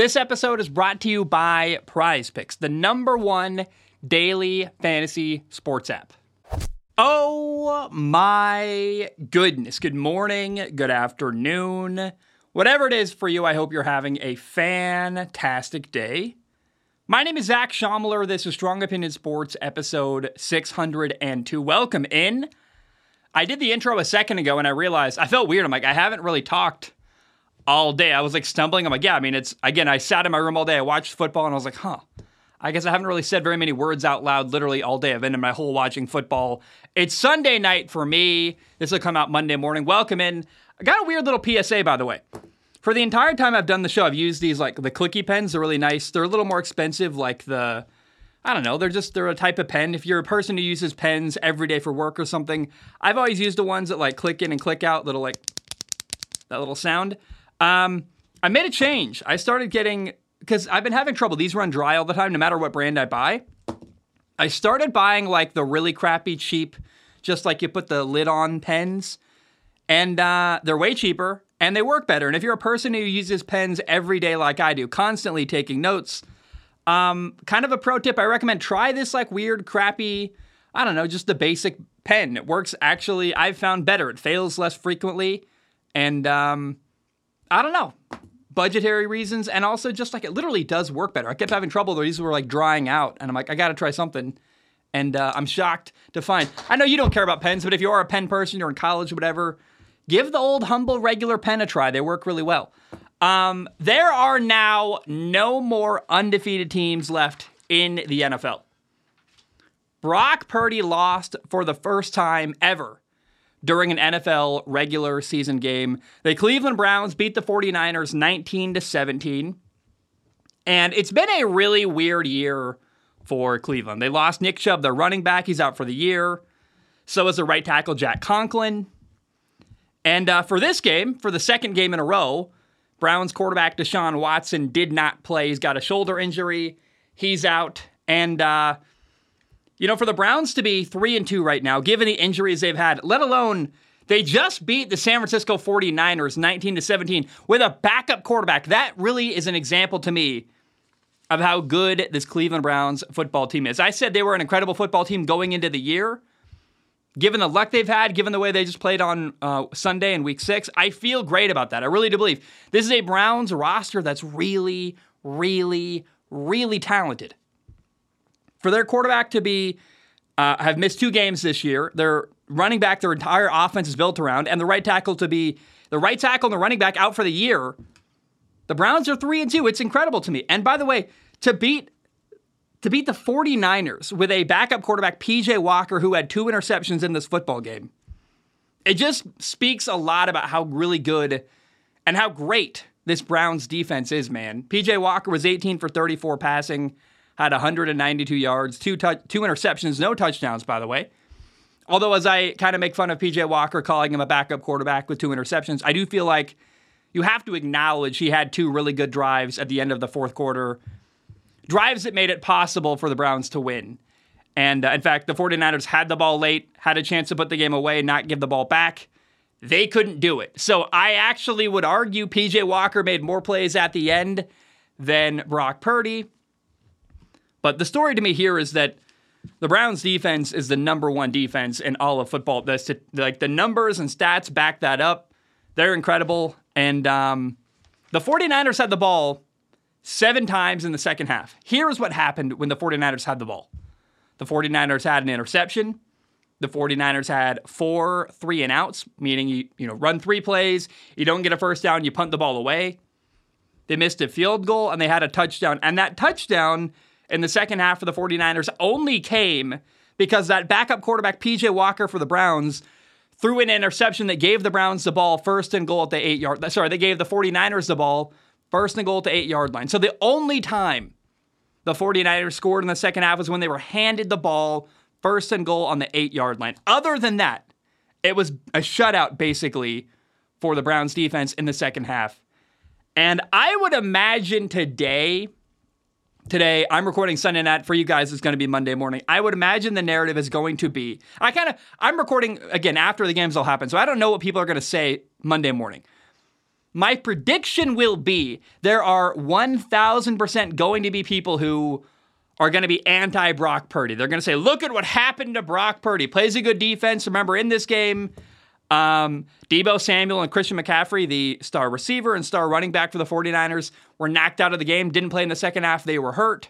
This episode is brought to you by Prize Picks, the number one daily fantasy sports app. Oh my goodness. Good morning, good afternoon. Whatever it is for you, I hope you're having a fantastic day. My name is Zac Shomler. This is Strong Opinion Sports, episode 602. Welcome in. I did the intro a second ago and I realized I felt weird. I'm like, I haven't really talked all day. I was like stumbling. I'm like, yeah, I mean, it's again, I sat in my room all day. I watched football and I was like, huh. I guess I haven't really said very many words out loud literally all day. I've been in my whole watching football. It's Sunday night for me. This will come out Monday morning. Welcome in. I got a weird little PSA, by the way. For the entire time I've done the show, I've used these like the clicky pens. They're really nice. They're a little more expensive, like the I don't know. They're just they're a type of pen. If you're a person who uses pens every day for work or something, I've always used the ones that like click in and click out, little like that little sound. Um, I made a change. I started getting because I've been having trouble. These run dry all the time, no matter what brand I buy. I started buying like the really crappy, cheap, just like you put the lid on pens, and uh, they're way cheaper and they work better. And if you're a person who uses pens every day, like I do, constantly taking notes, um, kind of a pro tip I recommend try this like weird, crappy, I don't know, just the basic pen. It works actually, I've found better. It fails less frequently. And um, I don't know, budgetary reasons. And also just like it literally does work better. I kept having trouble. These were like drying out. And I'm like, I got to try something. And uh, I'm shocked to find. I know you don't care about pens, but if you are a pen person, you're in college, whatever, give the old humble regular pen a try. They work really well. Um, there are now no more undefeated teams left in the NFL. Brock Purdy lost for the first time ever during an NFL regular season game. The Cleveland Browns beat the 49ers 19 to 17. And it's been a really weird year for Cleveland. They lost Nick Chubb, their running back. He's out for the year. So is the right tackle Jack Conklin. And uh, for this game, for the second game in a row, Browns quarterback Deshaun Watson did not play. He's got a shoulder injury. He's out. And, uh, you know, for the Browns to be three and two right now, given the injuries they've had, let alone they just beat the San Francisco 49ers 19 to 17 with a backup quarterback. That really is an example to me of how good this Cleveland Browns football team is. I said they were an incredible football team going into the year given the luck they've had, given the way they just played on uh, Sunday in week six, I feel great about that. I really do believe this is a Browns roster that's really, really, really talented. For their quarterback to be uh, have missed two games this year, their running back, their entire offense is built around, and the right tackle to be the right tackle and the running back out for the year. The Browns are three and two. It's incredible to me. And by the way, to beat to beat the 49ers with a backup quarterback, PJ Walker, who had two interceptions in this football game. It just speaks a lot about how really good and how great this Browns defense is, man. PJ Walker was 18 for 34 passing, had 192 yards, two, tu- two interceptions, no touchdowns, by the way. Although, as I kind of make fun of PJ Walker calling him a backup quarterback with two interceptions, I do feel like you have to acknowledge he had two really good drives at the end of the fourth quarter drives that made it possible for the Browns to win. And uh, in fact, the 49ers had the ball late, had a chance to put the game away, not give the ball back. They couldn't do it. So I actually would argue PJ Walker made more plays at the end than Brock Purdy. But the story to me here is that the Browns defense is the number one defense in all of football. The, like the numbers and stats back that up. They're incredible. And um, the 49ers had the ball seven times in the second half. Here's what happened when the 49ers had the ball the 49ers had an interception. The 49ers had four three and outs, meaning you, you know, run three plays, you don't get a first down, you punt the ball away. They missed a field goal and they had a touchdown. And that touchdown in the second half for the 49ers only came because that backup quarterback, PJ Walker for the Browns, threw an interception that gave the Browns the ball first and goal at the eight yard. Sorry, they gave the 49ers the ball First and goal to eight yard line. So the only time the 49ers scored in the second half was when they were handed the ball first and goal on the eight yard line. Other than that, it was a shutout basically for the Browns defense in the second half. And I would imagine today, today, I'm recording Sunday night for you guys, it's going to be Monday morning. I would imagine the narrative is going to be I kind of, I'm recording again after the games all happen, so I don't know what people are going to say Monday morning. my prediction will be there are 1000% going to be people who are going to be anti Brock Purdy. They're going to say, look at what happened to Brock Purdy. Plays a good defense. Remember, in this game, um, Deebo Samuel and Christian McCaffrey, the star receiver and star running back for the 49ers, were knocked out of the game, didn't play in the second half. They were hurt.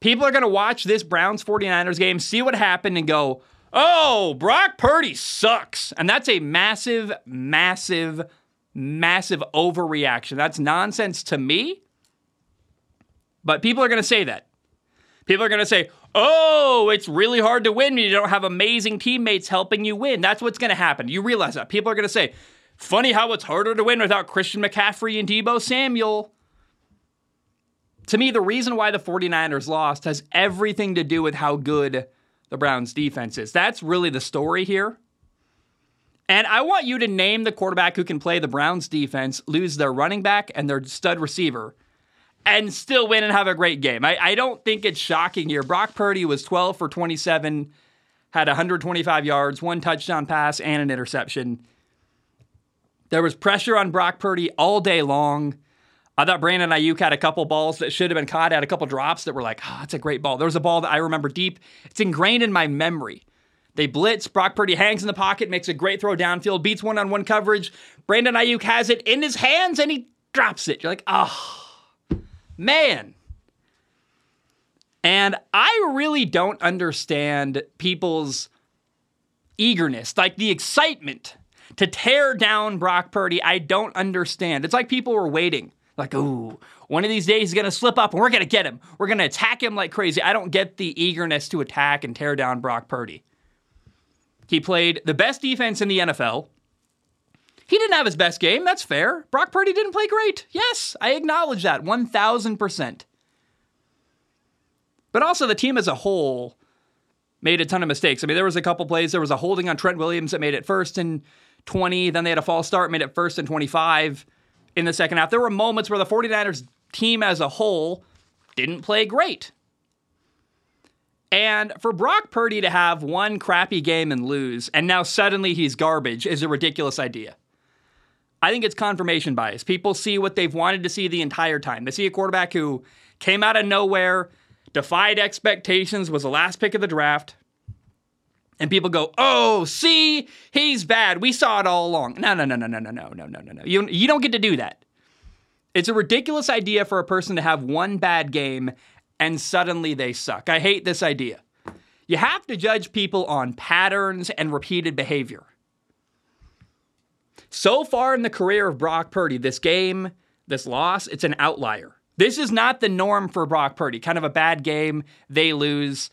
People are going to watch this Browns 49ers game, see what happened, and go, oh, Brock Purdy sucks. And that's a massive, massive, massive overreaction. That's nonsense to me. But people are going to say that. People are going to say, oh, it's really hard to win when you don't have amazing teammates helping you win. That's what's going to happen. You realize that. People are going to say, funny how it's harder to win without Christian McCaffrey and Deebo Samuel. To me, the reason why the 49ers lost has everything to do with how good the Browns defense is. That's really the story here. And I want you to name the quarterback who can play the Browns defense, lose their running back and their stud receiver, and still win and have a great game. I, I don't think it's shocking here. Brock Purdy was 12 for 27, had 125 yards, one touchdown pass, and an interception. There was pressure on Brock Purdy all day long. I thought Brandon Aiyuk had a couple balls that should have been caught, had a couple drops that were like, oh, that's a great ball. There was a ball that I remember deep. It's ingrained in my memory. They blitz. Brock Purdy hangs in the pocket, makes a great throw downfield, beats one on one coverage. Brandon Aiyuk has it in his hands and he drops it. You're like, oh, man. And I really don't understand people's eagerness, like the excitement to tear down Brock Purdy. I don't understand. It's like people were waiting like, ooh, one of these days he's going to slip up and we're going to get him. We're going to attack him like crazy. I don't get the eagerness to attack and tear down Brock Purdy. He played the best defense in the NFL. He didn't have his best game. That's fair. Brock Purdy didn't play great. Yes, I acknowledge that 1000%. But also, the team as a whole made a ton of mistakes. I mean, there was a couple plays. There was a holding on Trent Williams that made it first and 20. Then they had a false start, made it first and 25 in the second half. There were moments where the 49ers team as a whole didn't play great. And for Brock Purdy to have one crappy game and lose, and now suddenly he's garbage, is a ridiculous idea. I think it's confirmation bias. People see what they've wanted to see the entire time. They see a quarterback who came out of nowhere, defied expectations, was the last pick of the draft, and people go, "Oh, see, he's bad. We saw it all along." No, no, no, no, no, no, no, no, no, no. You you don't get to do that. It's a ridiculous idea for a person to have one bad game and suddenly they suck. I hate this idea. You have to judge people on patterns and repeated behavior. So far in the career of Brock Purdy, this game, this loss, it's an outlier. This is not the norm for Brock Purdy. Kind of a bad game, they lose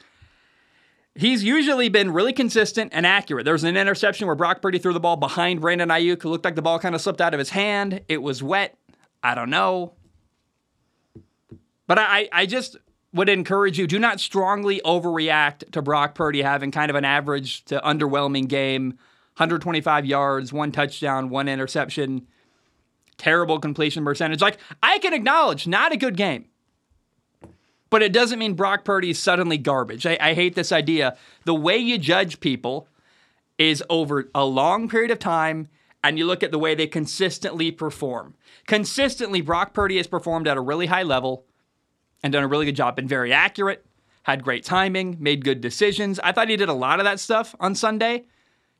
He's usually been really consistent and accurate. There was an interception where Brock Purdy threw the ball behind Brandon Aiyuk, who looked like the ball kind of slipped out of his hand. It was wet. I don't know. But I, I just would encourage you do not strongly overreact to Brock Purdy having kind of an average to underwhelming game 125 yards, one touchdown, one interception, terrible completion percentage. Like, I can acknowledge, not a good game but it doesn't mean Brock Purdy is suddenly garbage. I, I hate this idea. The way you judge people is over a long period of time and you look at the way they consistently perform. Consistently, Brock Purdy has performed at a really high level and done a really good job, been very accurate, had great timing, made good decisions. I thought he did a lot of that stuff on Sunday.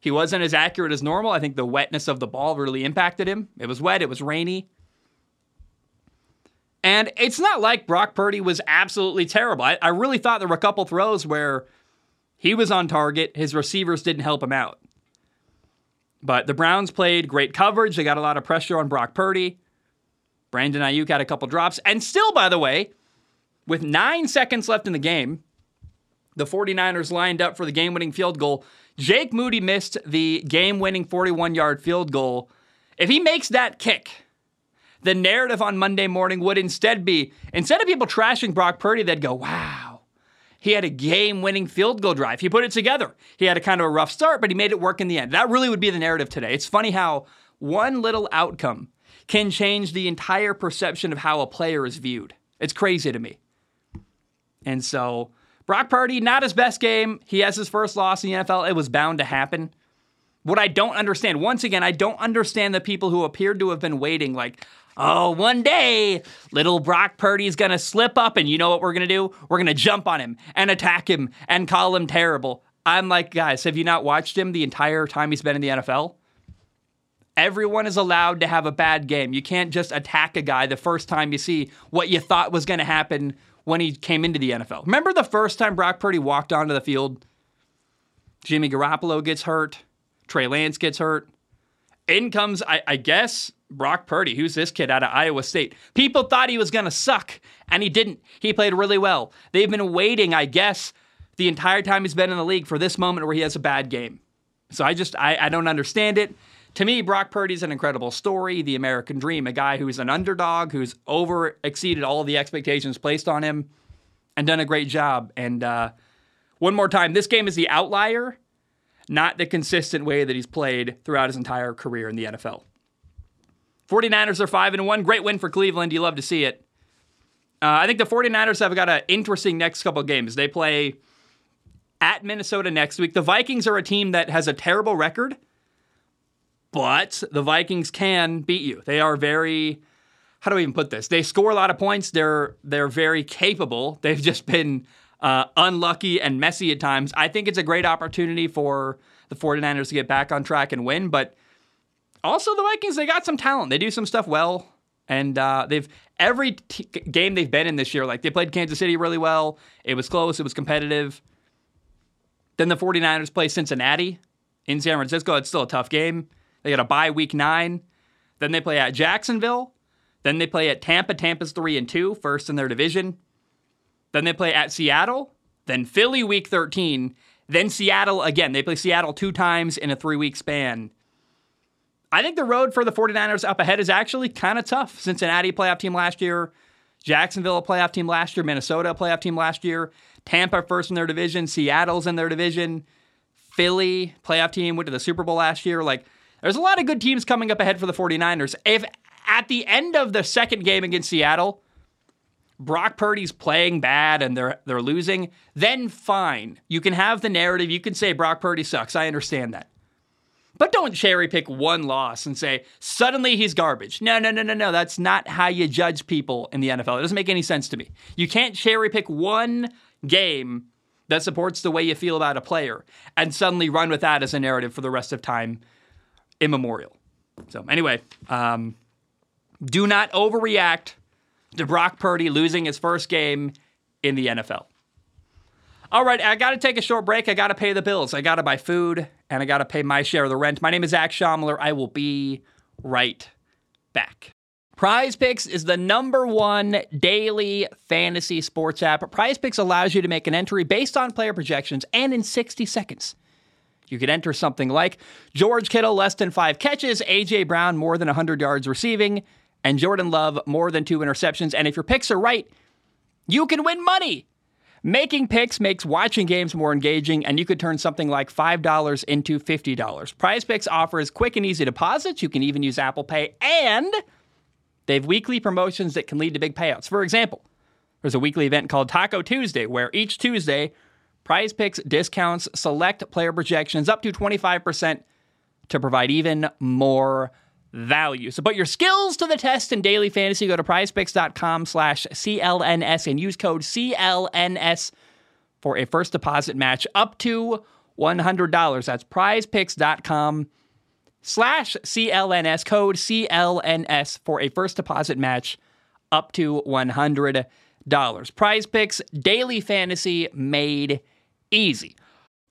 He wasn't as accurate as normal. I think the wetness of the ball really impacted him. It was wet, it was rainy. And it's not like Brock Purdy was absolutely terrible. I, I really thought there were a couple throws where he was on target, his receivers didn't help him out. But the Browns played great coverage. They got a lot of pressure on Brock Purdy. Brandon Aiyuk had a couple drops. And still, by the way, with nine seconds left in the game, the 49ers lined up for the game winning field goal. Jake Moody missed the game winning 41 yard field goal. If he makes that kick, the narrative on Monday morning would instead be instead of people trashing Brock Purdy, they'd go, wow, he had a game winning field goal drive. He put it together. He had a kind of a rough start, but he made it work in the end. That really would be the narrative today. It's funny how one little outcome can change the entire perception of how a player is viewed. It's crazy to me. And so, Brock Purdy, not his best game. He has his first loss in the NFL. It was bound to happen. What I don't understand, once again, I don't understand the people who appeared to have been waiting, like, oh, one day little Brock Purdy's gonna slip up, and you know what we're gonna do? We're gonna jump on him and attack him and call him terrible. I'm like, guys, have you not watched him the entire time he's been in the NFL? Everyone is allowed to have a bad game. You can't just attack a guy the first time you see what you thought was going to happen when he came into the NFL. Remember the first time Brock Purdy walked onto the field? Jimmy Garoppolo gets hurt. Trey Lance gets hurt. In comes, I, I guess, Brock Purdy. Who's this kid out of Iowa State? People thought he was going to suck, and he didn't. He played really well. They've been waiting, I guess, the entire time he's been in the league for this moment where he has a bad game. So I just, I, I don't understand it. To me, Brock Purdy's an incredible story, the American dream, a guy who's an underdog, who's over exceeded all the expectations placed on him and done a great job. And uh, one more time, this game is the outlier, not the consistent way that he's played throughout his entire career in the NFL. 49ers are 5 and 1. Great win for Cleveland. You love to see it. Uh, I think the 49ers have got an interesting next couple games. They play at Minnesota next week. The Vikings are a team that has a terrible record but the Vikings can beat you. They are very how do I even put this? They score a lot of points. They're they're very capable. They've just been uh, unlucky and messy at times. I think it's a great opportunity for the 49ers to get back on track and win, but also the Vikings, they got some talent. They do some stuff well. And uh, they've every t- game they've been in this year, like they played Kansas City really well. It was close, it was competitive. Then the 49ers play Cincinnati in San Francisco. It's still a tough game. They got a bye week nine. Then they play at Jacksonville. Then they play at Tampa. Tampa's three and two, first in their division. Then they play at Seattle. Then Philly week 13. Then Seattle again. They play Seattle two times in a three week span. I think the road for the 49ers up ahead is actually kind of tough. Cincinnati playoff team last year, Jacksonville playoff team last year, Minnesota playoff team last year, Tampa first in their division, Seattle's in their division, Philly playoff team went to the Super Bowl last year. Like there's a lot of good teams coming up ahead for the 49ers. If at the end of the second game against Seattle, Brock Purdy's playing bad and they're they're losing, then fine. You can have the narrative. You can say Brock Purdy sucks. I understand that. But don't cherry pick one loss and say suddenly he's garbage. No, no, no, no, no. That's not how you judge people in the NFL. It doesn't make any sense to me. You can't cherry pick one game that supports the way you feel about a player and suddenly run with that as a narrative for the rest of time immemorial. So, anyway, um, do not overreact to Brock Purdy losing his first game in the NFL. All right, I got to take a short break. I got to pay the bills. I got to buy food and I got to pay my share of the rent. My name is Zac Shomler. I will be right back. Prize Picks is the number one daily fantasy sports app. Prize Picks allows you to make an entry based on player projections and in 60 seconds. You could enter something like George Kittle less than five catches, A.J. Brown more than 100 yards receiving, and Jordan Love more than two interceptions. And if your picks are right, you can win money. Making picks makes watching games more engaging, and you could turn something like $5 into $50. Prize Picks offers quick and easy deposits. You can even use Apple Pay, and they have weekly promotions that can lead to big payouts. For example, there's a weekly event called Taco Tuesday, where each Tuesday, Prize Picks discounts select player projections up to 25% to provide even more value. So put your skills to the test in daily fantasy. Go to prizepicks.com slash CLNS and use code CLNS for a first deposit match up to $100. That's prizepicks.com slash CLNS, code CLNS for a first deposit match up to $100. Prize Picks, daily fantasy made easy.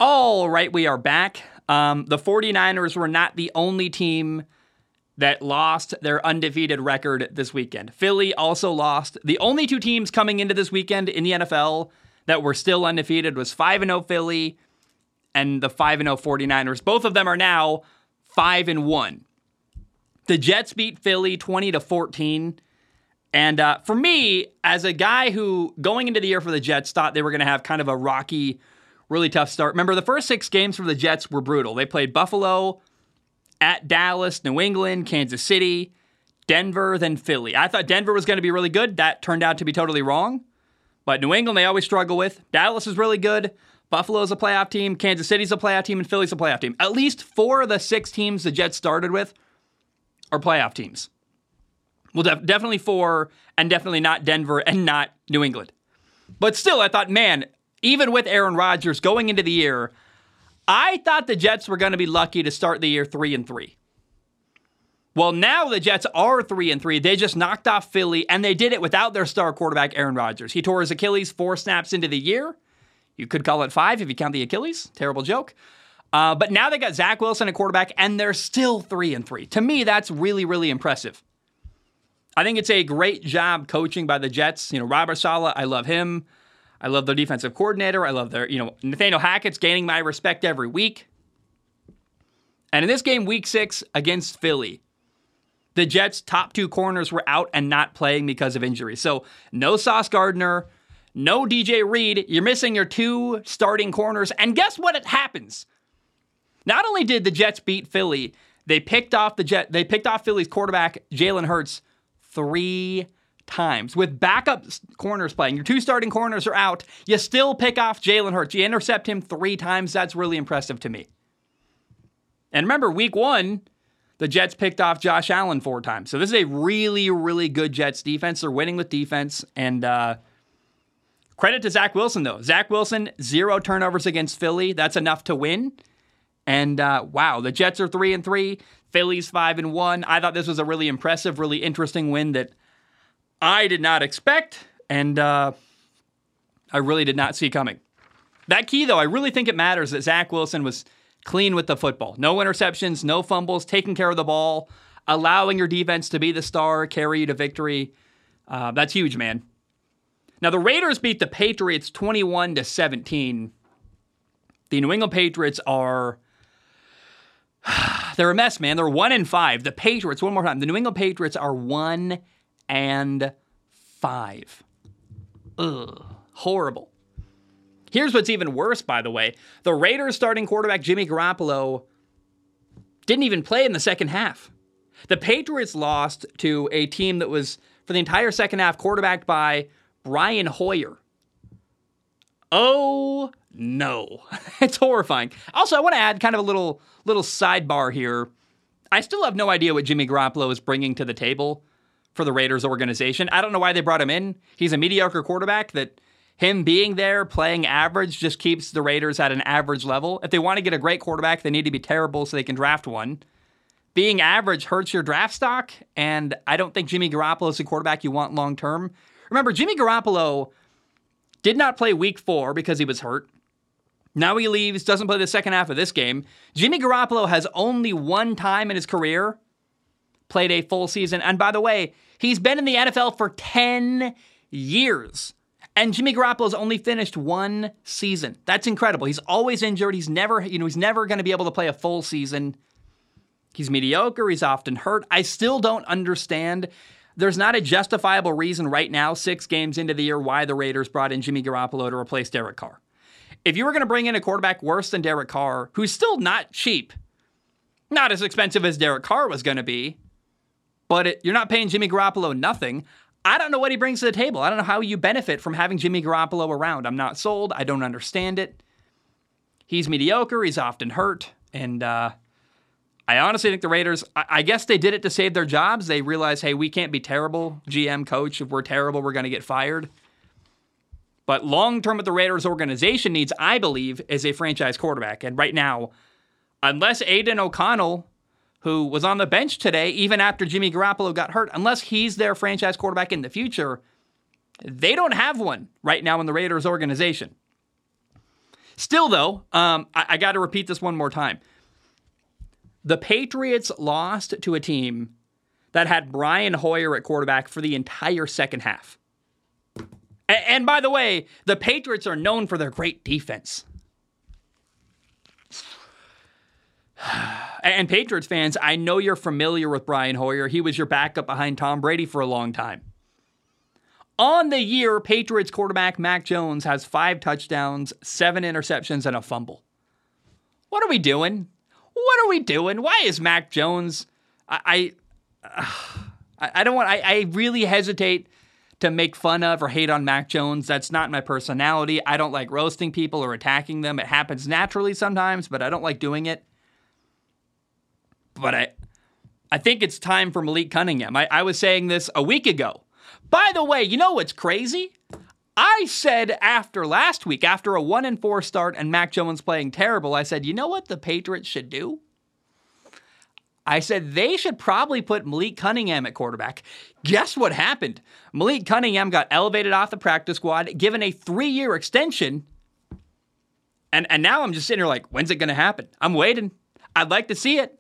All right, we are back. Um, the 49ers were not the only team that lost their undefeated record this weekend. Philly also lost. The only two teams coming into this weekend in the NFL that were still undefeated was 5 0 Philly and the 5 0 49ers. Both of them are now 5 and 1. The Jets beat Philly 20 to 14. And uh, for me, as a guy who going into the year for the Jets thought they were going to have kind of a rocky really tough start. Remember, the first six games for the Jets were brutal. They played Buffalo, at Dallas, New England, Kansas City, Denver, then Philly. I thought Denver was going to be really good. That turned out to be totally wrong. But New England, they always struggle with. Dallas is really good. Buffalo's a playoff team, Kansas City's a playoff team, and Philly's a playoff team. At least four of the six teams the Jets started with are playoff teams. Well, def- definitely four, and definitely not Denver and not New England. But still, I thought, man, even with Aaron Rodgers going into the year, I thought the Jets were going to be lucky to start the year three and three. Well, now the Jets are three and three. They just knocked off Philly, and they did it without their star quarterback Aaron Rodgers. He tore his Achilles four snaps into the year. You could call it five if you count the Achilles. Terrible joke. Uh, but now they got Zach Wilson at quarterback, and they're still three and three. To me, that's really, really impressive. I think it's a great job coaching by the Jets. You know, Robert Saleh, I love him. I love their defensive coordinator. I love their, you know, Nathaniel Hackett's gaining my respect every week. And in this game, week six against Philly, the Jets' top two corners were out and not playing because of injury. So no Sauce Gardner, no DJ Reed. You're missing your two starting corners. And guess what? It happens. Not only did the Jets beat Philly, they picked off the Jet. They picked off Philly's quarterback Jalen Hurts three times with backup corners playing. Your two starting corners are out. You still pick off Jalen Hurts. You intercept him three times. That's really impressive to me. And remember, week one, the Jets picked off Josh Allen four times. So this is a really, really good Jets defense. They're winning with defense. And uh, credit to Zach Wilson, though. Zach Wilson, zero turnovers against Philly. That's enough to win. And uh, wow, the Jets are three and three. Philly's five and one. I thought this was a really impressive, really interesting win that I did not expect, and uh, I really did not see coming. That key, though, I really think it matters that Zach Wilson was clean with the football. No interceptions, no fumbles, taking care of the ball, allowing your defense to be the star, carry you to victory. Uh, that's huge, man. Now the Raiders beat the Patriots 21 to 17. The New England Patriots are they're a mess, man. They're one in five. The Patriots, one more time. The New England Patriots are one and five. Ugh, horrible. Here's what's even worse, by the way. The Raiders starting quarterback Jimmy Garoppolo didn't even play in the second half. The Patriots lost to a team that was, for the entire second half, quarterbacked by Brian Hoyer. Oh no. it's horrifying. Also, I want to add kind of a little little sidebar here. I still have no idea what Jimmy Garoppolo is bringing to the table for the Raiders organization. I don't know why they brought him in. He's a mediocre quarterback that him being there playing average just keeps the Raiders at an average level. If they want to get a great quarterback, they need to be terrible so they can draft one. Being average hurts your draft stock, and I don't think Jimmy Garoppolo is the quarterback you want long term. Remember, Jimmy Garoppolo did not play week four because he was hurt. Now he leaves, doesn't play the second half of this game. Jimmy Garoppolo has only one time in his career played a full season. And by the way, he's been in the NFL for 10 years. And Jimmy Garoppolo's only finished one season. That's incredible. He's always injured. He's never, you know, he's never going to be able to play a full season. He's mediocre. He's often hurt. I still don't understand. There's not a justifiable reason right now, six games into the year, why the Raiders brought in Jimmy Garoppolo to replace Derek Carr. If you were going to bring in a quarterback worse than Derek Carr, who's still not cheap, not as expensive as Derek Carr was going to be, but it, you're not paying Jimmy Garoppolo nothing. I don't know what he brings to the table. I don't know how you benefit from having Jimmy Garoppolo around. I'm not sold. I don't understand it. He's mediocre. He's often hurt. And uh, I honestly think the Raiders, I, I guess they did it to save their jobs. They realized, hey, we can't be terrible. GM, coach, if we're terrible, we're going to get fired. But long term, what the Raiders organization needs, I believe, is a franchise quarterback. And right now, unless Aidan O'Connell, who was on the bench today, even after Jimmy Garoppolo got hurt, unless he's their franchise quarterback in the future, they don't have one right now in the Raiders organization. Still, though, um, I, I got to repeat this one more time. The Patriots lost to a team that had Brian Hoyer at quarterback for the entire second half. And, and by the way, the Patriots are known for their great defense. And Patriots fans, I know you're familiar with Brian Hoyer. He was your backup behind Tom Brady for a long time. On the year, Patriots quarterback Mac Jones has five touchdowns, seven interceptions, and a fumble. What are we doing? What are we doing? Why is Mac Jones? I, I, I don't want. I, I really hesitate to make fun of or hate on Mac Jones. That's not my personality. I don't like roasting people or attacking them. It happens naturally sometimes, but I don't like doing it. But I I think it's time for Malik Cunningham. I, I was saying this a week ago. By the way, you know what's crazy? I said after last week, after a one and four start and Mac Jones playing terrible, I said, you know what the Patriots should do? I said they should probably put Malik Cunningham at quarterback. Guess what happened? Malik Cunningham got elevated off the practice squad, given a three year extension. And, and now I'm just sitting here like, when's it going to happen? I'm waiting. I'd like to see it.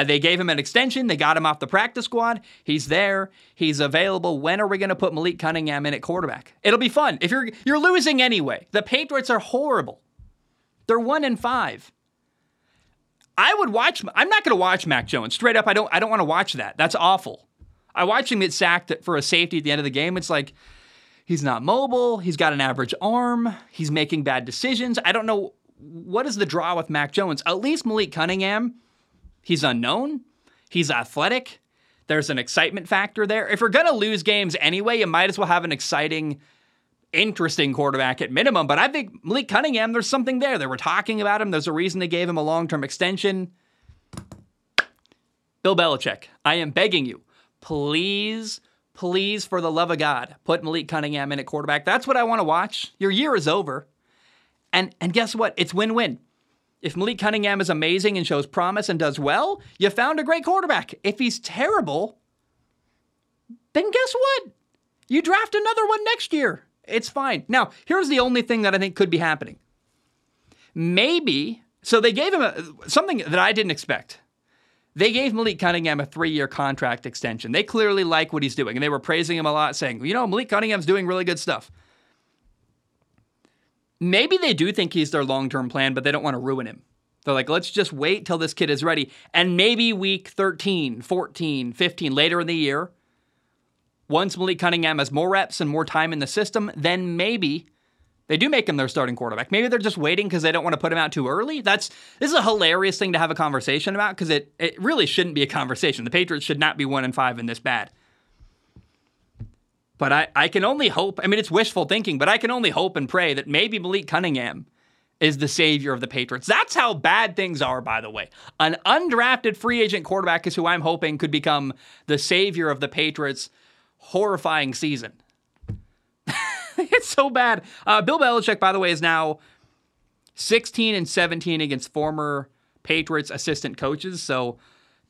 Uh, they gave him an extension. They got him off the practice squad. He's there. He's available. When are we going to put Malik Cunningham in at quarterback? It'll be fun. If you're you're losing anyway. The Patriots are horrible. They're one in five. I would watch. I'm not going to watch Mac Jones straight up. I don't. I don't want to watch that. That's awful. I watch him get sacked for a safety at the end of the game. It's like he's not mobile. He's got an average arm. He's making bad decisions. I don't know what is the draw with Mac Jones. At least Malik Cunningham He's unknown. He's athletic. There's an excitement factor there. If we're going to lose games anyway, you might as well have an exciting, interesting quarterback at minimum. But I think Malik Cunningham, there's something there. They were talking about him. There's a reason they gave him a long term extension. Bill Belichick, I am begging you, please, please, for the love of God, put Malik Cunningham in at quarterback. That's what I want to watch. Your year is over. And, and guess what? It's win win. If Malik Cunningham is amazing and shows promise and does well, you found a great quarterback. If he's terrible, then guess what? You draft another one next year. It's fine. Now, here's the only thing that I think could be happening. Maybe, so they gave him a, something that I didn't expect. They gave Malik Cunningham a three year contract extension. They clearly like what he's doing, and they were praising him a lot, saying, you know, Malik Cunningham's doing really good stuff. Maybe they do think he's their long term plan, but they don't want to ruin him. They're like, let's just wait till this kid is ready. And maybe week 13, 14, 15, later in the year, once Malik Cunningham has more reps and more time in the system, then maybe they do make him their starting quarterback. Maybe they're just waiting because they don't want to put him out too early. That's this is a hilarious thing to have a conversation about because it, it really shouldn't be a conversation. The Patriots should not be one and five in this bad. But I, I can only hope, I mean, it's wishful thinking, but I can only hope and pray that maybe Malik Cunningham is the savior of the Patriots. That's how bad things are, by the way. An undrafted free agent quarterback is who I'm hoping could become the savior of the Patriots' horrifying season. it's so bad. Uh, Bill Belichick, by the way, is now 16 and 17 against former Patriots assistant coaches. So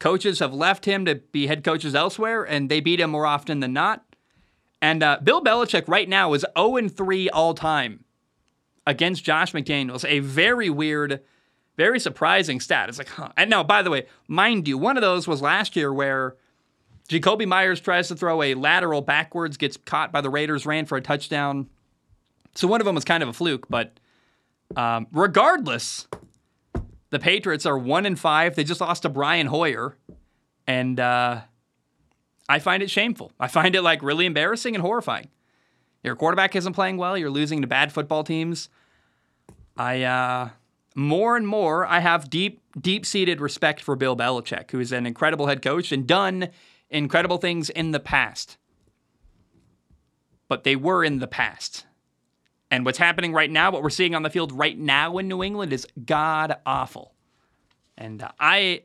coaches have left him to be head coaches elsewhere, and they beat him more often than not. And uh, Bill Belichick right now is 0 3 all time against Josh McDaniels. A very weird, very surprising stat. It's like, huh. And now, by the way, mind you, one of those was last year where Jakobi Meyers tries to throw a lateral backwards, gets caught by the Raiders, ran for a touchdown. So one of them was kind of a fluke, but um, regardless, the Patriots are one and five. They just lost to Brian Hoyer, and uh, I find it shameful. I find it like really embarrassing and horrifying. Your quarterback isn't playing well. You're losing to bad football teams. I uh, more and more I have deep, deep-seated respect for Bill Belichick, who's an incredible head coach and done incredible things in the past. But they were in the past. And what's happening right now, what we're seeing on the field right now in New England is god awful. And uh, I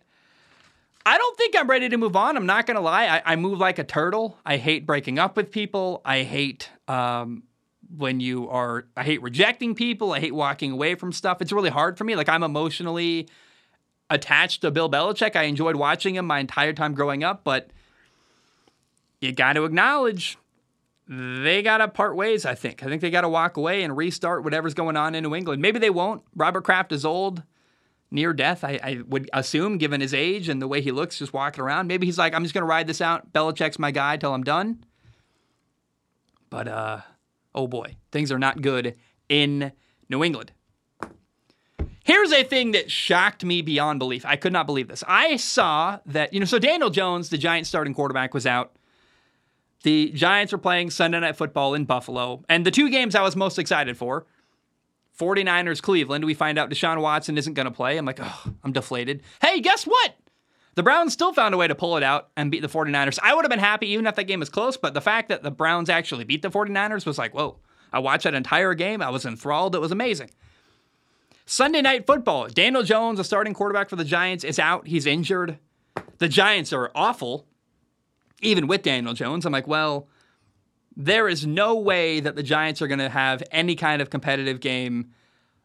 I don't think I'm ready to move on. I'm not going to lie. I, I, move like a turtle. I hate breaking up with people. I hate um, when you are, I hate rejecting people. I hate walking away from stuff. It's really hard for me. Like I'm emotionally attached to Bill Belichick. I enjoyed watching him my entire time growing up, but you got to acknowledge they got to part ways, I think. I think they got to walk away and restart whatever's going on in New England. Maybe they won't. Robert Kraft is old near death, I, I, would assume, given his age and the way he looks just walking around. Maybe he's like, I'm just going to ride this out. Belichick's my guy till I'm done. But, uh, oh boy, things are not good in New England. Here's a thing that shocked me beyond belief. I could not believe this. I saw that, you know, so Daniel Jones, the Giants starting quarterback, was out. The Giants were playing Sunday Night Football in Buffalo. And the two games I was most excited for 49ers Cleveland, we find out Deshaun Watson isn't going to play. I'm like, oh, I'm deflated. Hey, guess what? The Browns still found a way to pull it out and beat the 49ers. I would have been happy even if that game was close, but the fact that the Browns actually beat the 49ers was like, whoa. I watched that entire game. I was enthralled. It was amazing. Sunday night football. Daniel Jones, the starting quarterback for the Giants, is out. He's injured. The Giants are awful, even with Daniel Jones. I'm like, well, there is no way that the Giants are going to have any kind of competitive game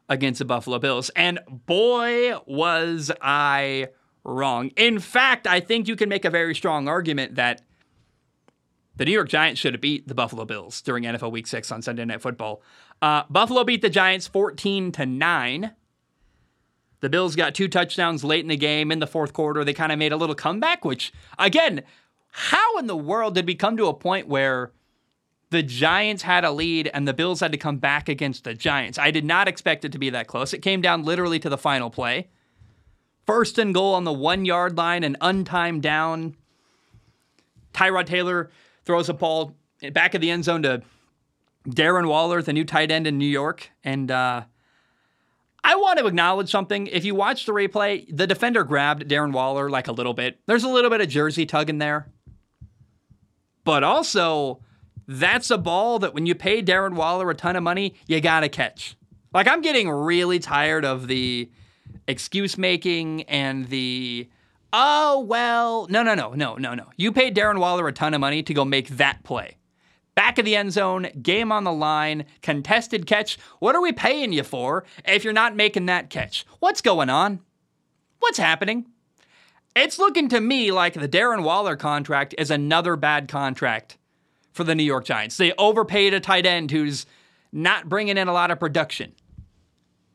against the Buffalo Bills. And boy, was I wrong. In fact, I think you can make a very strong argument that the New York Giants should have beat the Buffalo Bills during NFL Week Six on Sunday Night Football. Uh, Buffalo beat the Giants 14 to nine. The Bills got two touchdowns late in the game in the fourth quarter. They kind of made a little comeback, which again, how in the world did we come to a point where the Giants had a lead and the Bills had to come back against the Giants? I did not expect it to be that close. It came down literally to the final play. First and goal on the one yard line, an untimed down. Tyrod Taylor throws a ball back of the end zone to Darren Waller, the new tight end in New York. And uh, I want to acknowledge something. If you watch the replay, the defender grabbed Darren Waller like a little bit. There's a little bit of jersey tugging there. But also, that's a ball that when you pay Darren Waller a ton of money, you got to catch. Like, I'm getting really tired of the excuse making and the oh well no no no no no no. You paid darren waller a ton of money to go make that play. Back of the end zone game on the line contested catch. What are we paying you for if you're not making that catch? What's going on? What's happening? It's looking to me like the darren waller contract is another bad contract for the new york giants they overpaid a tight end who's not bringing in a lot of production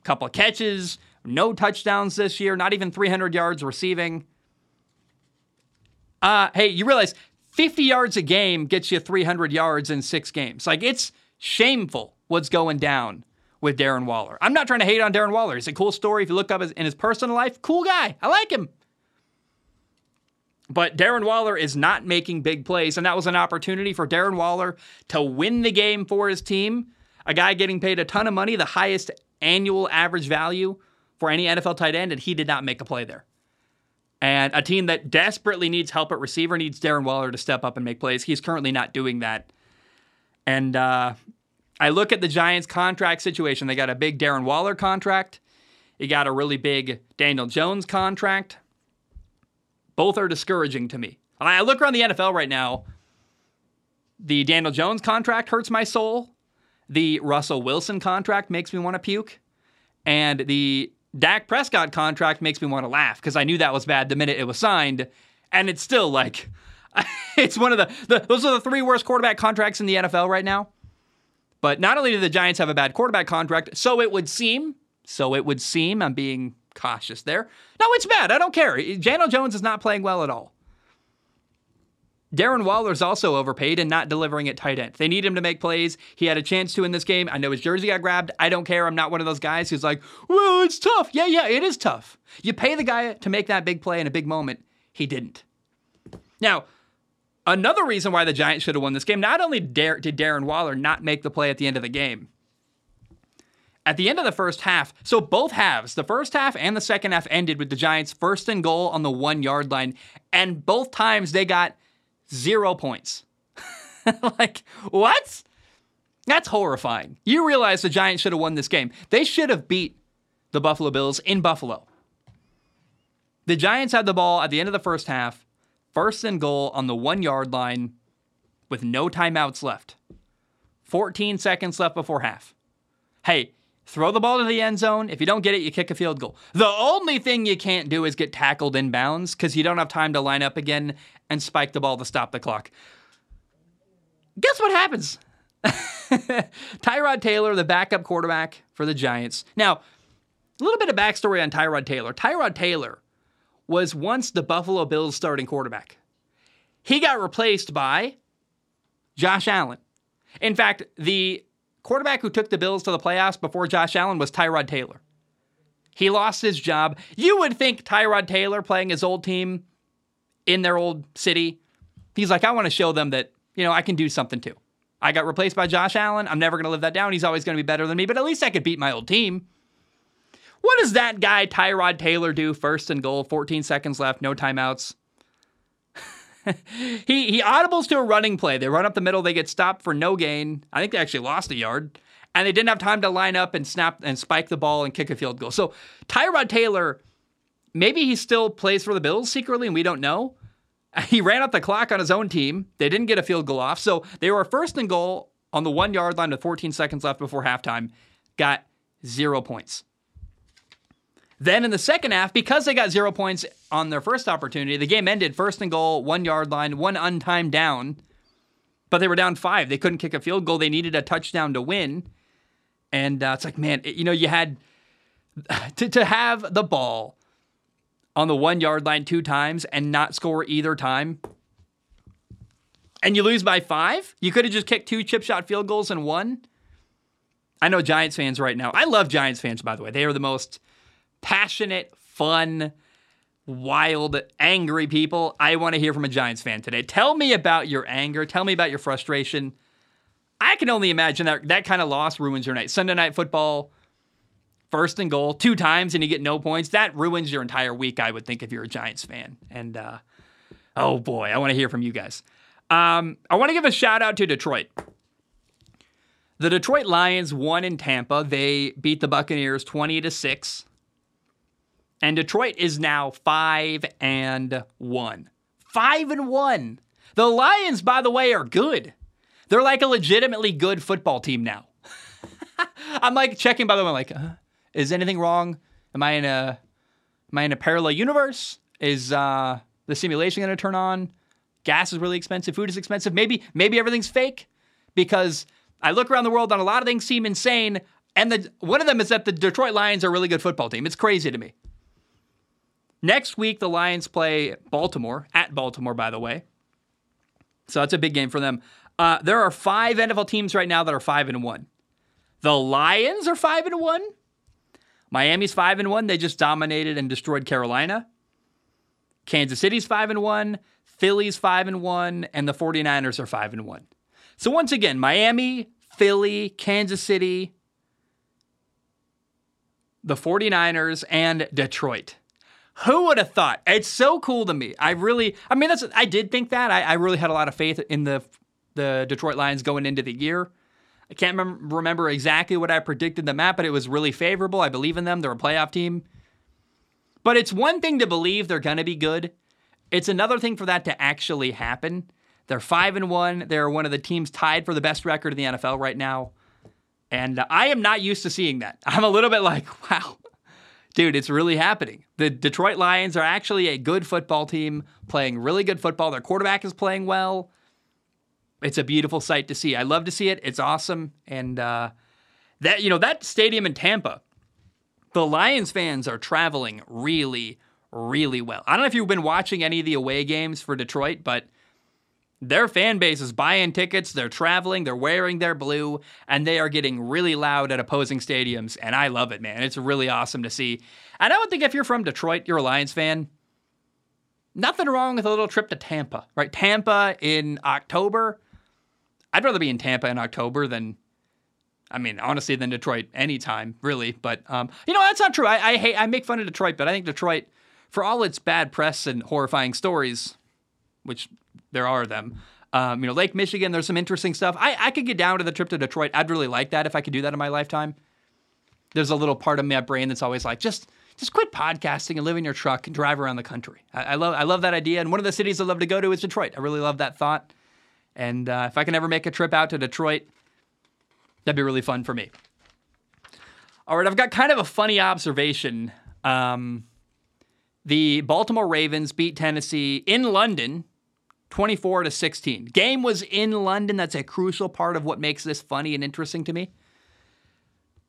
couple of catches no touchdowns this year, not even 300 yards receiving. Uh, hey, you realize 50 yards a game gets you 300 yards in six games. Like, it's shameful what's going down with Darren Waller. I'm not trying to hate on Darren Waller. It's a cool story. If you look up his, in his personal life, cool guy. I like him. But Darren Waller is not making big plays, and that was an opportunity for Darren Waller to win the game for his team. A guy getting paid a ton of money, the highest annual average value for any NFL tight end, and he did not make a play there. And a team that desperately needs help at receiver needs Darren Waller to step up and make plays. He's currently not doing that. And uh, I look at the Giants' contract situation. They got a big Darren Waller contract. You got a really big Daniel Jones contract. Both are discouraging to me. I look around the NFL right now. The Daniel Jones contract hurts my soul. The Russell Wilson contract makes me want to puke. And the Dak Prescott contract makes me want to laugh because I knew that was bad the minute it was signed, and it's still like it's one of the, the those are the three worst quarterback contracts in the NFL right now. But not only do the Giants have a bad quarterback contract, so it would seem, so it would seem, I'm being cautious there. No, it's bad. I don't care. Daniel Jones is not playing well at all. Darren Waller's also overpaid and not delivering at tight end. They need him to make plays. He had a chance to in this game. I know his jersey got grabbed. I don't care. I'm not one of those guys who's like, well, it's tough. Yeah, yeah, it is tough. You pay the guy to make that big play in a big moment. He didn't. Now, another reason why the Giants should have won this game, not only did Darren Waller not make the play at the end of the game, at the end of the first half, so both halves, the first half and the second half ended with the Giants first and goal on the one yard line. And both times they got zero points. like, what? That's horrifying. You realize the Giants should have won this game. They should have beat the Buffalo Bills in Buffalo. The Giants had the ball at the end of the first half, first and goal on the one yard line with no timeouts left. 14 seconds left before half. Hey, throw the ball to the end zone. If you don't get it, you kick a field goal. The only thing you can't do is get tackled in bounds because you don't have time to line up again and spike the ball to stop the clock. Guess what happens? Tyrod Taylor, the backup quarterback for the Giants. Now, a little bit of backstory on Tyrod Taylor. Tyrod Taylor was once the Buffalo Bills starting quarterback. He got replaced by Josh Allen. In fact, the quarterback who took the Bills to the playoffs before Josh Allen was Tyrod Taylor. He lost his job. You would think Tyrod Taylor playing his old team in their old city, he's like, I want to show them that, you know, I can do something too. I got replaced by Josh Allen. I'm never going to live that down. He's always going to be better than me, but at least I could beat my old team. What does that guy, Tyrod Taylor, do? First and goal, 14 seconds left, no timeouts. he he audibles to a running play. They run up the middle, they get stopped for no gain. I think they actually lost a yard. And they didn't have time to line up and snap and spike the ball and kick a field goal. So Tyrod Taylor, maybe he still plays for the Bills secretly and we don't know. He ran up the clock on his own team. They didn't get a field goal off. So they were first and goal on the one yard line with 14 seconds left before halftime. Got zero points. Then in the second half, because they got zero points on their first opportunity, the game ended first and goal, one yard line, one untimed down. But they were down five. They couldn't kick a field goal. They needed a touchdown to win. And uh, it's like, man, it, you know, you had to, to have the ball on the one yard line two times and not score either time. And you lose by five? You could have just kicked two chip shot field goals and won. I know Giants fans right now. I love Giants fans, by the way. They are the most passionate, fun, wild, angry people. I want to hear from a Giants fan today. Tell me about your anger. Tell me about your frustration. I can only imagine that that kind of loss ruins your night. Sunday night football, first and goal, two times, and you get no points. That ruins your entire week, I would think, if you're a Giants fan. And uh, oh boy, I want to hear from you guys. Um, I want to give a shout out to Detroit. The Detroit Lions won in Tampa. They beat the Buccaneers 20 to 6. And Detroit is now 5 and 1. 5 and 1. The Lions, by the way, are good. They're like a legitimately good football team now. I'm like checking by the way, I'm like, uh, is anything wrong? Am I in a am I in a parallel universe? Is uh, the simulation going to turn on? Gas is really expensive. Food is expensive. Maybe maybe everything's fake because I look around the world and a lot of things seem insane. And the one of them is that the Detroit Lions are a really good football team. It's crazy to me. Next week, the Lions play Baltimore, at Baltimore, by the way. So that's a big game for them. Uh, there are five NFL teams right now that are five and one. The Lions are five and one. Miami's five and one. They just dominated and destroyed Carolina. Kansas City's five and one. Philly's five and one, and the 49ers are five and one. So once again, Miami, Philly, Kansas City, the 49ers, and Detroit. Who would have thought? It's so cool to me. I really, I mean, that's I did think that. I, I really had a lot of faith in the the Detroit Lions going into the year. I can't remember, remember exactly what I predicted them at, but it was really favorable. I believe in them. They're a playoff team. But it's one thing to believe they're going to be good. It's another thing for that to actually happen. They're five and one. They're one of the teams tied for the best record in the NFL right now. And I am not used to seeing that. I'm a little bit like, wow, dude, it's really happening. The Detroit Lions are actually a good football team playing really good football. Their quarterback is playing well. It's a beautiful sight to see. I love to see it. It's awesome. And uh, that, you know, that stadium in Tampa, the Lions fans are traveling really, really well. I don't know if you've been watching any of the away games for Detroit, but their fan base is buying tickets, they're traveling, they're wearing their blue, and they are getting really loud at opposing stadiums. And I love it, man. It's really awesome to see. And I would think if you're from Detroit, you're a Lions fan, nothing wrong with a little trip to Tampa, right? Tampa in October. I'd rather be in Tampa in October than, I mean, honestly, than Detroit anytime, really. But um, you know, that's not true. I, I hate, I make fun of Detroit, but I think Detroit, for all its bad press and horrifying stories, which there are them. Um, you know, Lake Michigan, there's some interesting stuff. I, I could get down to the trip to Detroit. I'd really like that if I could do that in my lifetime. There's a little part of my brain that's always like, just just quit podcasting and live in your truck and drive around the country. I, I love I love that idea. And one of the cities I love to go to is Detroit. I really love that thought. And uh, if I can ever make a trip out to Detroit, that'd be really fun for me. All right, I've got kind of a funny observation. Um, the Baltimore Ravens beat Tennessee in London 24 to 16. Game was in London. That's a crucial part of what makes this funny and interesting to me.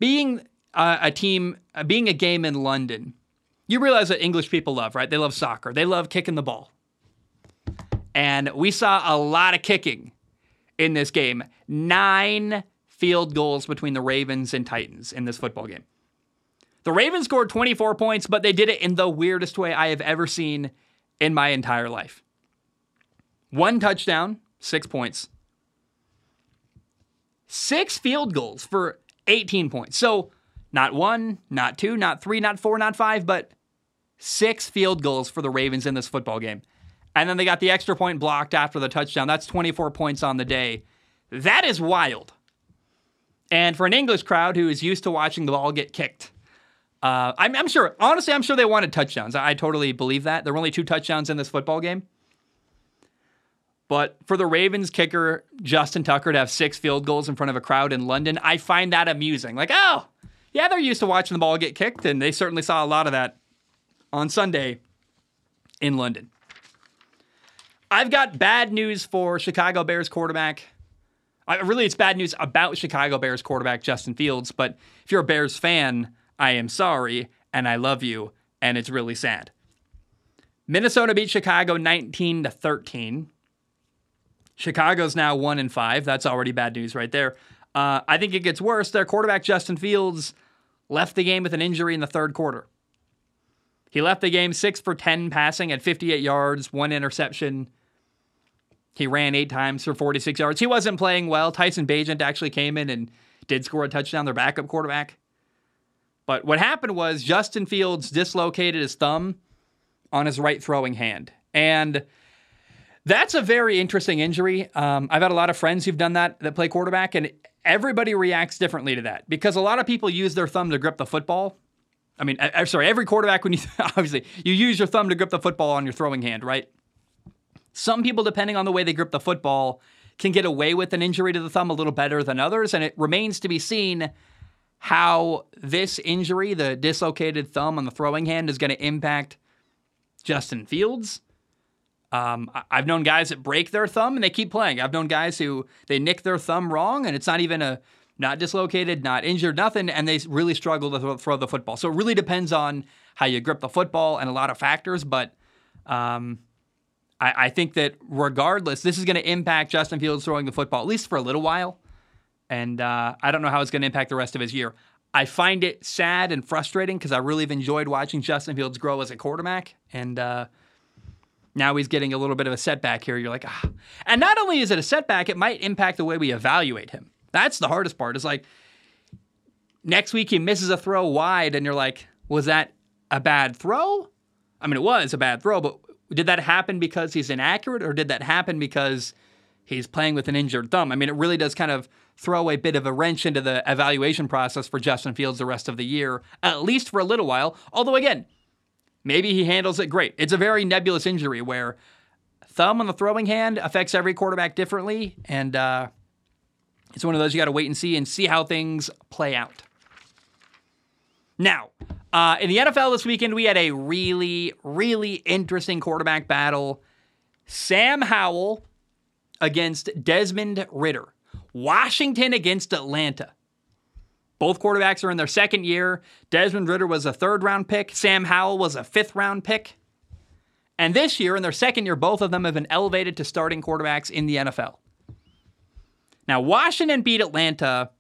Being uh, a team, uh, being a game in London, you realize that English people love, right? They love soccer. They love kicking the ball. And we saw a lot of kicking in this game. Nine field goals between the Ravens and Titans in this football game. The Ravens scored 24 points, but they did it in the weirdest way I have ever seen in my entire life. One touchdown, six points. Six field goals for 18 points. So Not one, not two, not three, not four, not five, but six field goals for the Ravens in this football game. And then they got the extra point blocked after the touchdown. That's 24 points on the day. That is wild. And for an English crowd who is used to watching the ball get kicked, uh, I'm, I'm, sure, honestly, I'm sure they wanted touchdowns. I, I totally believe that. There were only two touchdowns in this football game. But for the Ravens kicker, Justin Tucker, to have six field goals in front of a crowd in London, I find that amusing. Like, oh, yeah, they're used to watching the ball get kicked, and they certainly saw a lot of that on Sunday in London. I've got bad news for Chicago Bears quarterback I, really, it's bad news about Chicago Bears quarterback Justin Fields. But if you're a Bears fan, I am sorry and I love you, and it's really sad. Minnesota beat Chicago 19 to 13. Chicago's now one and five. That's already bad news right there. Uh, I think it gets worse. Their quarterback Justin Fields left the game with an injury in the third quarter. He left the game six for 10 passing at 58 yards, one interception, he ran eight times for 46 yards. He wasn't playing well. Tyson Bagent actually came in and did score a touchdown, their backup quarterback. But what happened was Justin Fields dislocated his thumb on his right throwing hand. And that's a very interesting injury. Um, I've had a lot of friends who've done that that play quarterback, and everybody reacts differently to that because a lot of people use their thumb to grip the football. I mean, I'm sorry, every quarterback, when you obviously you use your thumb to grip the football on your throwing hand, right? Some people, depending on the way they grip the football, can get away with an injury to the thumb a little better than others. And it remains to be seen how this injury, the dislocated thumb on the throwing hand, is going to impact Justin Fields. Um, I've known guys that break their thumb and they keep playing. I've known guys who they nick their thumb wrong and it's not even a not dislocated, not injured, nothing, and they really struggle to throw the football. So it really depends on how you grip the football and a lot of factors. But um, I, I think that regardless, this is going to impact Justin Fields throwing the football, at least for a little while. And uh, I don't know how it's going to impact the rest of his year. I find it sad and frustrating because I really have enjoyed watching Justin Fields grow as a quarterback. And uh, now he's getting a little bit of a setback here. You're like, ah. And not only is it a setback, it might impact the way we evaluate him. That's the hardest part. Is like next week he misses a throw wide, and you're like, was that a bad throw? I mean, it was a bad throw, but did that happen because he's inaccurate, or did that happen because he's playing with an injured thumb? I mean, it really does kind of throw a bit of a wrench into the evaluation process for Justin Fields the rest of the year, at least for a little while. Although, again, maybe he handles it great. It's a very nebulous injury where thumb on the throwing hand affects every quarterback differently, and uh, it's one of those you got to wait and see and see how things play out. Now, uh, in the NFL this weekend, we had a really, really interesting quarterback battle. Sam Howell against Desmond Ridder. Washington against Atlanta. Both quarterbacks are in their second year. Desmond Ridder was a third round pick. Sam Howell was a fifth round pick. And this year, in their second year, both of them have been elevated to starting quarterbacks in the NFL. Now, Washington beat Atlanta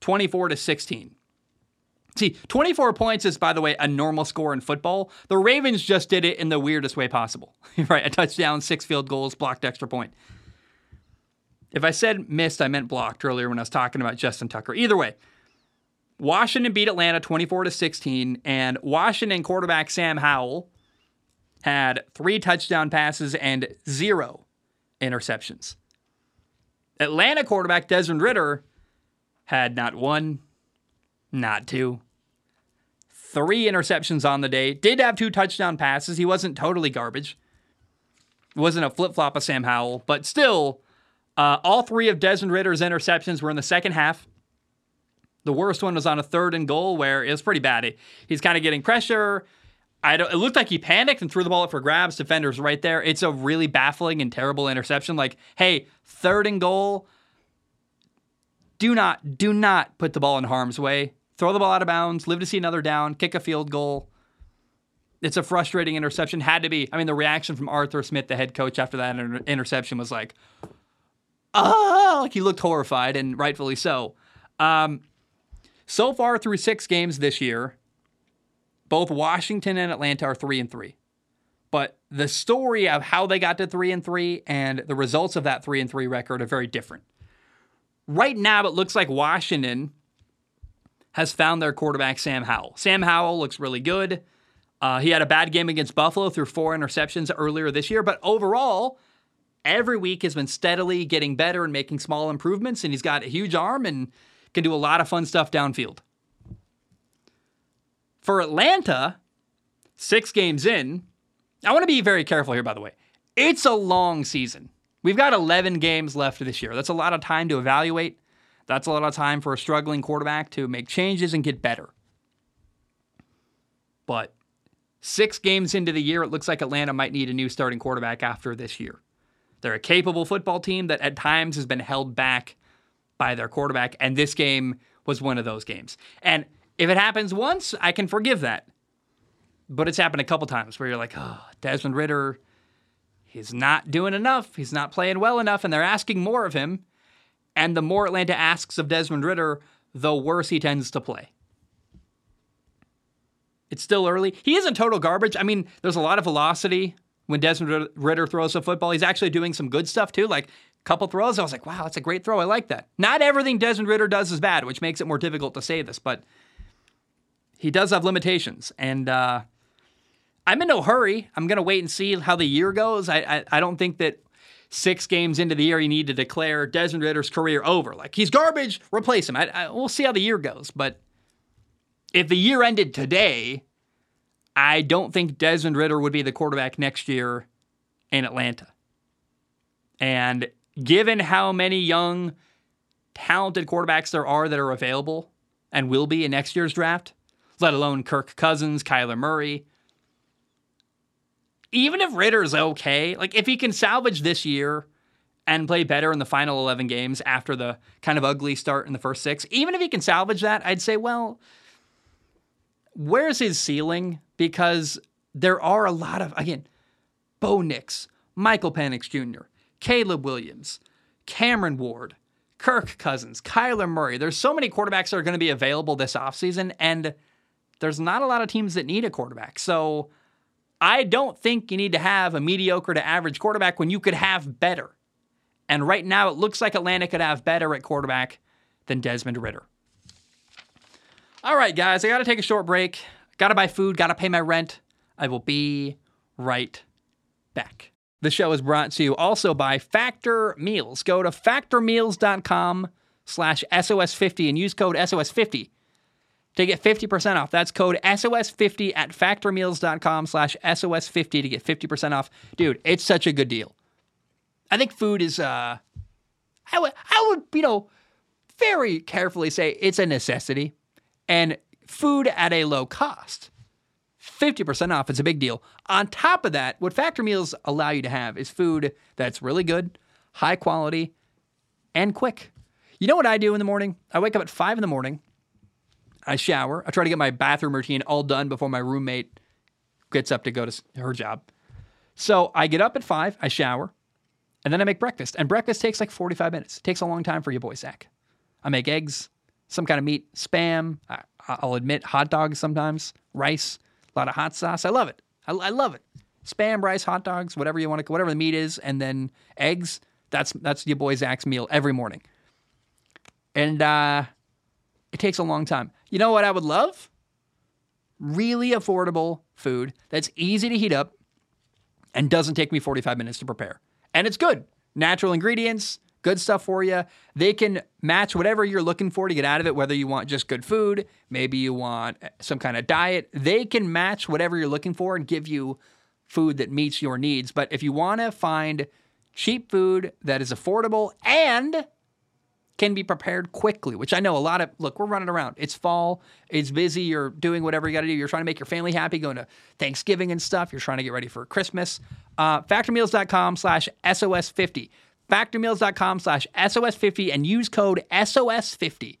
24 to 16. See, 24 points is, by the way, a normal score in football. The Ravens just did it in the weirdest way possible. right? A touchdown, six field goals, blocked extra point. If I said missed, I meant blocked earlier when I was talking about Justin Tucker. Either way, Washington beat Atlanta 24 to 16, and Washington quarterback Sam Howell had three touchdown passes and zero interceptions. Atlanta quarterback Desmond Ridder had not one, not two. Three interceptions on the day. Did have two touchdown passes. He wasn't totally garbage. Wasn't a flip flop of Sam Howell, but still, uh, all three of Desmond Ridder's interceptions were in the second half. The worst one was on a third and goal where it was pretty bad. He's kind of getting pressure. I don't, it looked like he panicked and threw the ball up for grabs. Defenders right there. It's a really baffling and terrible interception. Like, hey, third and goal. Do not, do not put the ball in harm's way throw the ball out of bounds, live to see another down, kick a field goal. It's a frustrating interception. Had to be. I mean, the reaction from Arthur Smith, the head coach, after that inter- interception was like, oh, like he looked horrified, and rightfully so. Um, so far through six games this year, both Washington and Atlanta are three and three. But the story of how they got to three and three and the results of that three and three record are very different. Right now, it looks like Washington has found their quarterback, Sam Howell. Sam Howell looks really good. Uh, he had a bad game against Buffalo through four interceptions earlier this year, but overall, every week has been steadily getting better and making small improvements, and he's got a huge arm and can do a lot of fun stuff downfield. For Atlanta, six games in, I want to be very careful here, by the way. It's a long season. We've got 11 games left this year. That's a lot of time to evaluate. That's a lot of time for a struggling quarterback to make changes and get better. But six games into the year, it looks like Atlanta might need a new starting quarterback after this year. They're a capable football team that at times has been held back by their quarterback, and this game was one of those games. And if it happens once, I can forgive that. But it's happened a couple times where you're like, oh, Desmond Ridder, he's not doing enough. He's not playing well enough, and they're asking more of him. And the more Atlanta asks of Desmond Ridder, the worse he tends to play. It's still early. He isn't total garbage. I mean, there's a lot of velocity when Desmond Ridder throws a football. He's actually doing some good stuff too. Like couple throws, I was like, wow, that's a great throw. I like that. Not everything Desmond Ridder does is bad, which makes it more difficult to say this, but he does have limitations. And uh, I'm in no hurry. I'm going to wait and see how the year goes. I, I, I don't think that six games into the year you need to declare Desmond Ridder's career over. Like he's garbage, replace him. I, I, we'll see how the year goes. But if the year ended today, I don't think Desmond Ridder would be the quarterback next year in Atlanta. And given how many young, talented quarterbacks there are that are available and will be in next year's draft, let alone Kirk Cousins, Kyler Murray, even if Ridder's okay, like if he can salvage this year and play better in the final 11 games after the kind of ugly start in the first six, even if he can salvage that, I'd say, well, where's his ceiling? Because there are a lot of, again, Bo Nix, Michael Penix Jr., Caleb Williams, Cameron Ward, Kirk Cousins, Kyler Murray. There's so many quarterbacks that are going to be available this offseason, and there's not a lot of teams that need a quarterback. So I don't think you need to have a mediocre to average quarterback when you could have better. And right now, it looks like Atlanta could have better at quarterback than Desmond Ridder. All right, guys, I got to take a short break. Got to buy food, got to pay my rent. I will be right back. The show is brought to you also by Factor Meals. Go to factormeals.com slash SOS50 and use code SOS50 to get 50% off. That's code SOS50 at factormeals.com slash SOS50 to get 50% off. Dude, it's such a good deal. I think food is, uh, I would, I would, you know, very carefully say it's a necessity and food at a low cost. 50% off. It's a big deal. On top of that, what Factor Meals allow you to have is food that's really good, high quality, and quick. You know what I do in the morning? I wake up at five in the morning. I shower. I try to get my bathroom routine all done before my roommate gets up to go to her job. So I get up at five, I shower, and then I make breakfast. And breakfast takes like 45 minutes. It takes a long time for you, boy, Zac. I make eggs, some kind of meat, spam. I, will admit hot dogs sometimes, rice, a lot of hot sauce. I love it. I, I love it. Spam, rice, hot dogs, whatever you want to, whatever the meat is, and then eggs. That's that's your boy Zac's meal every morning. And uh, it takes a long time. You know what I would love? Really affordable food that's easy to heat up and doesn't take me 45 minutes to prepare. And it's good. Natural ingredients, good stuff for you. They can match whatever you're looking for to get out of it, whether you want just good food, maybe you want some kind of diet. They can match whatever you're looking for and give you food that meets your needs. But if you want to find cheap food that is affordable and can be prepared quickly, which I know a lot of look, we're running around. It's fall, it's busy, you're doing whatever you got to do. You're trying to make your family happy, going to Thanksgiving and stuff. You're trying to get ready for Christmas. Uh, factormeals.com slash SOS50. Factormeals.com slash SOS50 and use code SOS50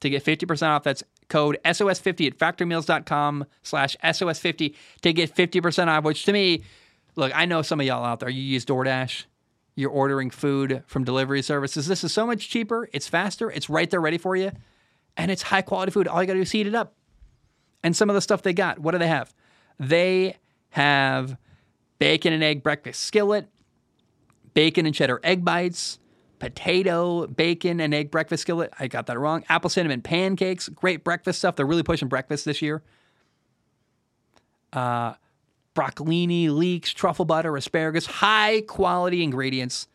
to get 50% off. That's code SOS50 at factormeals.com slash SOS50 to get 50% off, which to me, look, I know some of y'all out there, you use DoorDash you're ordering food from delivery services. This is so much cheaper. It's faster. It's right there ready for you. And it's high quality food. All you got to do is heat it up. And some of the stuff they got, what do they have? They have bacon and egg breakfast skillet, bacon and cheddar egg bites, potato, bacon, and egg breakfast skillet. I got that wrong. Apple cinnamon pancakes, great breakfast stuff. They're really pushing breakfast this year. Uh, broccolini, leeks, truffle butter, asparagus, high quality ingredients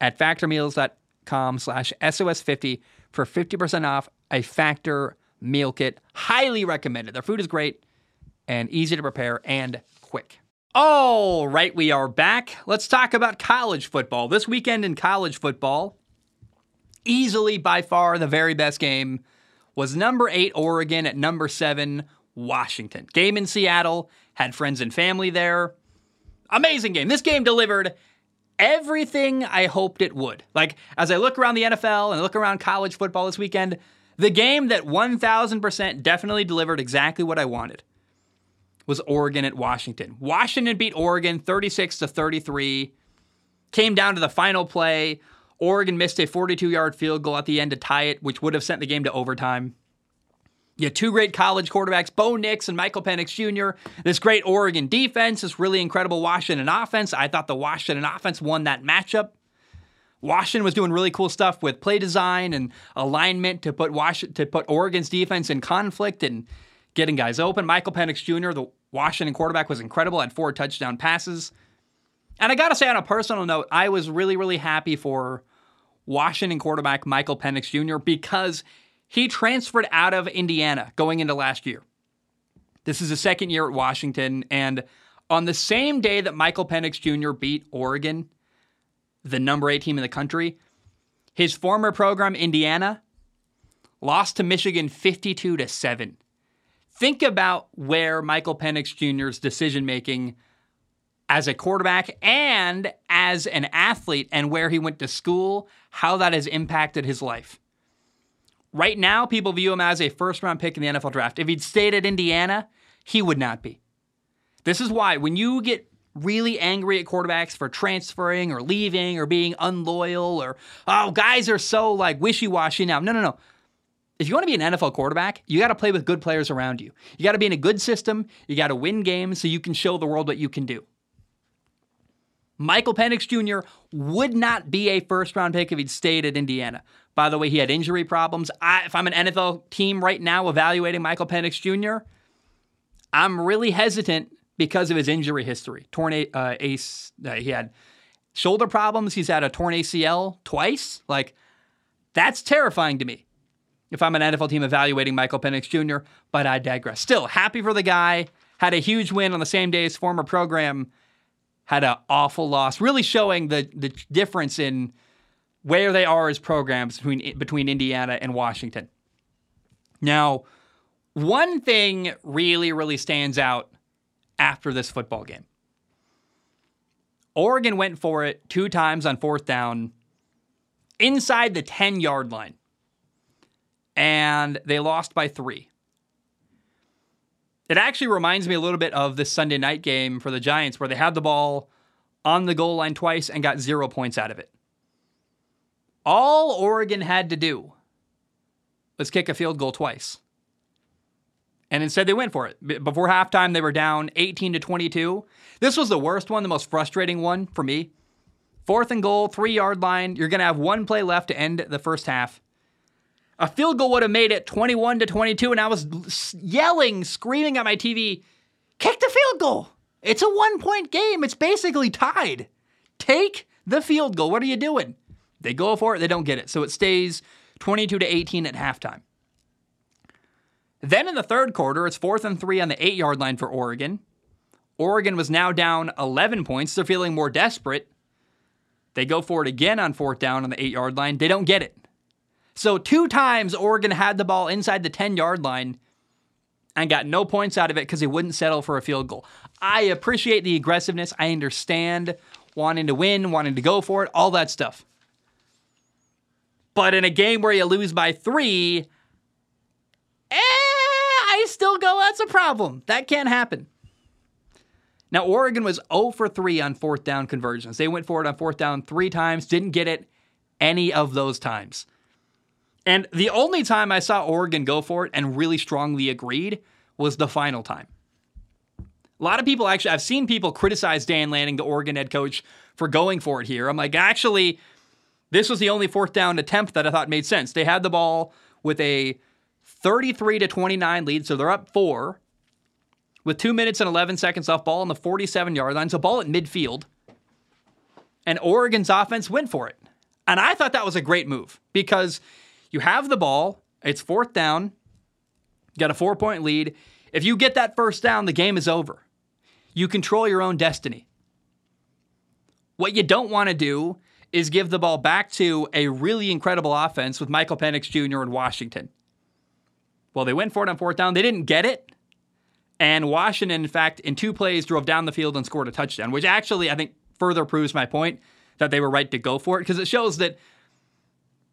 at factormeals.com slash SOS50 for 50% off a Factor meal kit. Highly recommended. Their food is great and easy to prepare and quick. All right, we are back. Let's talk about college football. This weekend in college football, easily by far the very best game was number eight Oregon at number seven Washington. Game in Seattle, had friends and family there. Amazing game. This game delivered everything I hoped it would. Like, as I look around the NFL and look around college football this weekend, the game that 1000% definitely delivered exactly what I wanted was Oregon at Washington. Washington beat Oregon 36 to 33. Came down to the final play. Oregon missed a 42 yard field goal at the end to tie it, which would have sent the game to overtime. Had two great college quarterbacks, Bo Nix and Michael Penix Jr. This great Oregon defense, this really incredible Washington offense. I thought the Washington offense won that matchup. Washington was doing really cool stuff with play design and alignment to put Washington, to put Oregon's defense in conflict and getting guys open. Michael Penix Jr., the Washington quarterback, was incredible, had four touchdown passes. And I got to say, on a personal note, I was really, really happy for Washington quarterback Michael Penix Jr. because he transferred out of Indiana going into last year. This is his second year at Washington. And on the same day that Michael Penix Jr. beat Oregon, the number eight team in the country, his former program, Indiana, lost to Michigan 52 to 7. Think about where Michael Penix Jr.'s decision making as a quarterback and as an athlete and where he went to school, how that has impacted his life. Right now, people view him as a first round pick in the NFL draft. If he'd stayed at Indiana, he would not be. This is why when you get really angry at quarterbacks for transferring or leaving or being unloyal or, oh, guys are so like wishy washy now. No, no, no. If you want to be an NFL quarterback, you got to play with good players around you. You got to be in a good system. You got to win games so you can show the world what you can do. Michael Penix Jr. would not be a first round pick if he'd stayed at Indiana. By the way, he had injury problems. I, if I'm an NFL team right now evaluating Michael Penix Jr., I'm really hesitant because of his injury history. Torn uh, ace, uh, he had shoulder problems. He's had a torn ACL twice. Like, that's terrifying to me if I'm an NFL team evaluating Michael Penix Jr., but I digress. Still, happy for the guy. Had a huge win on the same day as former program had an awful loss, really showing the the difference in where they are as programs between between Indiana and Washington. Now, one thing really really stands out after this football game. Oregon went for it two times on fourth down inside the 10 yard line, and they lost by three. It actually reminds me a little bit of this Sunday night game for the Giants where they had the ball on the goal line twice and got zero points out of it. All Oregon had to do was kick a field goal twice. And instead they went for it. Before halftime they were down 18 to 22. This was the worst one, the most frustrating one for me. Fourth and goal, 3-yard line. You're going to have one play left to end the first half. A field goal would have made it 21 to 22, and I was yelling, screaming at my TV, kick the field goal. It's a one point game. It's basically tied. Take the field goal. What are you doing? They go for it, they don't get it. So it stays 22 to 18 at halftime. Then in the third quarter, it's fourth and three on the eight yard line for Oregon. Oregon was now down 11 points. They're feeling more desperate. They go for it again on fourth down on the eight yard line. They don't get it. So, two times Oregon had the ball inside the 10 yard line and got no points out of it because they wouldn't settle for a field goal. I appreciate the aggressiveness. I understand wanting to win, wanting to go for it, all that stuff. But in a game where you lose by three, eh, I still go, that's a problem. That can't happen. Now, Oregon was 0 for 3 on fourth down conversions. They went for it on fourth down three times, didn't get it any of those times. And the only time I saw Oregon go for it and really strongly agreed was the final time. A lot of people actually, I've seen people criticize Dan Lanning, the Oregon head coach, for going for it here. I'm like, actually, This was the only fourth down attempt that I thought made sense. They had the ball with a 33 to 29 lead, so they're up four with two minutes and 11 seconds off ball on the 47 yard line. So ball at midfield. And Oregon's offense went for it. And I thought that was a great move because you have the ball, it's fourth down, You got a four point lead. If you get that first down, the game is over. You control your own destiny. What you don't want to do is give the ball back to a really incredible offense with Michael Penix Jr. in Washington. Well, they went for it on fourth down. They didn't get it. And Washington, in fact, in two plays, drove down the field and scored a touchdown, which actually I think further proves my point that they were right to go for it because it shows that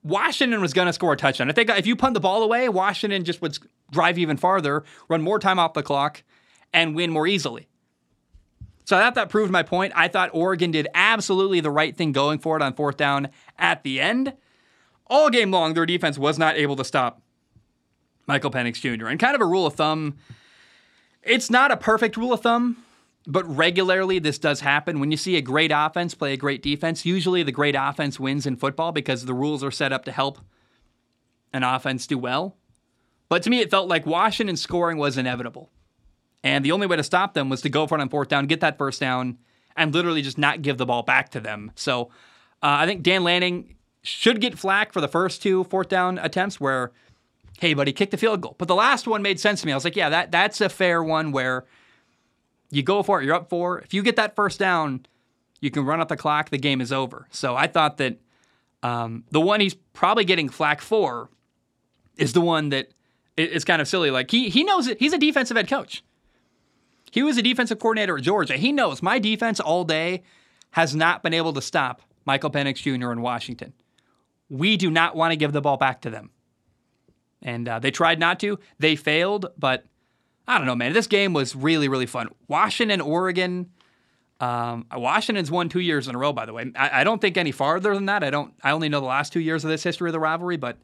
Washington was going to score a touchdown. If they got, if you punt the ball away, Washington just would drive even farther, run more time off the clock, and win more easily. So I thought that proved my point. I thought Oregon did absolutely the right thing going for it on fourth down at the end. All game long, their defense was not able to stop Michael Penix Jr. And kind of a rule of thumb, it's not a perfect rule of thumb, but regularly this does happen. When you see a great offense play a great defense, usually the great offense wins in football because the rules are set up to help an offense do well. But to me, it felt like Washington scoring was inevitable. And the only way to stop them was to go for it on fourth down, get that first down, and literally just not give the ball back to them. So uh, I think Dan Lanning should get flack for the first two fourth down attempts where, hey, buddy, kick the field goal. But the last one made sense to me. I was like, yeah, that that's a fair one where you go for it, you're up for. If you get that first down, you can run up the clock, the game is over. So I thought that um, the one he's probably getting flack for is the one that is kind of silly. Like he he knows it. He's a defensive head coach. He was a defensive coordinator at Georgia. He knows my defense all day has not been able to stop Michael Penix Jr. in Washington. We do not want to give the ball back to them. And uh, they tried not to. They failed, but I don't know, man. This game was really, really fun. Washington, Oregon. Um, Washington's won two years in a row, by the way. I, I, don't think any farther than that. I don't. I only know the last two years of this history of the rivalry. But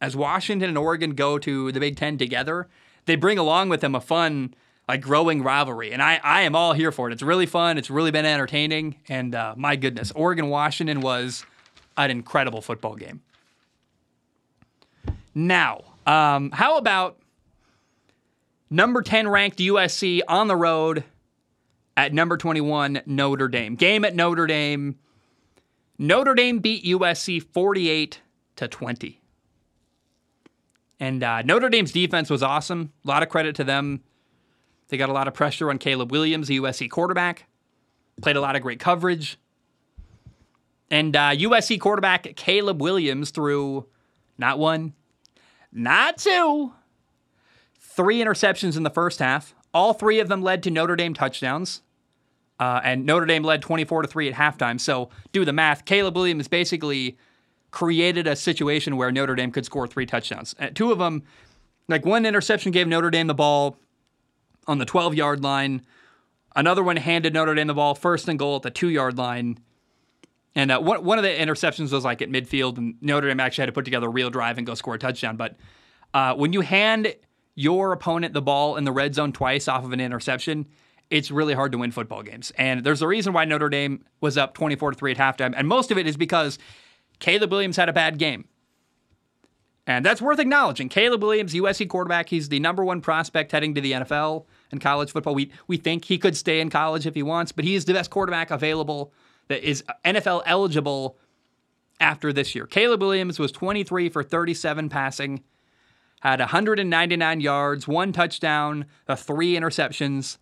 as Washington and Oregon go to the Big Ten together, they bring along with them a fun a growing rivalry. And I, I am all here for it. It's really fun. It's really been entertaining. And uh, my goodness, Oregon Washington was an incredible football game. Now, um, how about number 10 ranked USC on the road at number 21 Notre Dame? Game at Notre Dame. Notre Dame beat USC 48 to 20. And uh, Notre Dame's defense was awesome. A lot of credit to them. They got a lot of pressure on Caleb Williams, the USC quarterback. Played a lot of great coverage. And uh, USC quarterback Caleb Williams threw not one, not two, three interceptions in the first half. All three of them led to Notre Dame touchdowns. Uh, and Notre Dame led 24 to 3 at halftime. So do the math. Caleb Williams basically created a situation where Notre Dame could score three touchdowns. Uh, two of them, like one interception gave Notre Dame the ball on the 12 yard line. Another one handed Notre Dame the ball first and goal at the two yard line. And uh, one, one of the interceptions was like at midfield, and Notre Dame actually had to put together a real drive and go score a touchdown. But uh, when you hand your opponent the ball in the red zone twice off of an interception, it's really hard to win football games. And there's a reason why Notre Dame was up 24 to 3 at halftime. And most of it is because Caleb Williams had a bad game. And that's worth acknowledging. Caleb Williams, USC quarterback, he's the number one prospect heading to the NFL in college football. We we think he could stay in college if he wants, but he is the best quarterback available that is NFL eligible after this year. Caleb Williams was 23 for 37 passing, had 199 yards, one touchdown, three interceptions.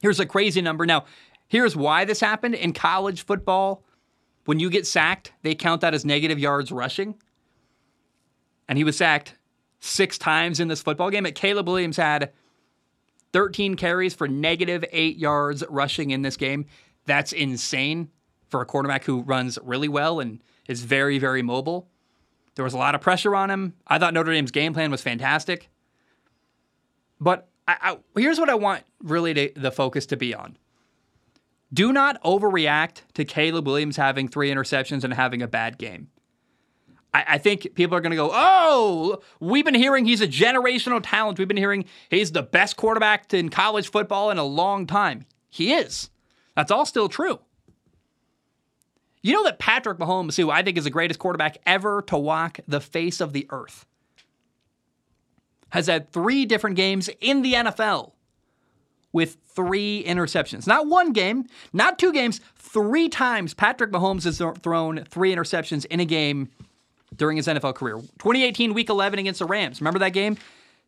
Here's a crazy number. Now, here's why this happened in college football. When you get sacked, they count that as negative yards rushing. And he was sacked six times in this football game. But Caleb Williams had 13 carries for negative eight yards rushing in this game. That's insane for a quarterback who runs really well and is very, very mobile. There was a lot of pressure on him. I thought Notre Dame's game plan was fantastic. But I, I, here's what I want really to, the focus to be on. Do not overreact to Caleb Williams having three interceptions and having a bad game. I, I think people are going to go, oh, we've been hearing he's a generational talent. We've been hearing he's the best quarterback in college football in a long time. He is. That's all still true. You know that Patrick Mahomes, who I think is the greatest quarterback ever to walk the face of the earth, has had three different games in the NFL with three interceptions. Not one game, not two games, three times Patrick Mahomes has thrown three interceptions in a game during his NFL career. 2018, week 11 against the Rams. Remember that game?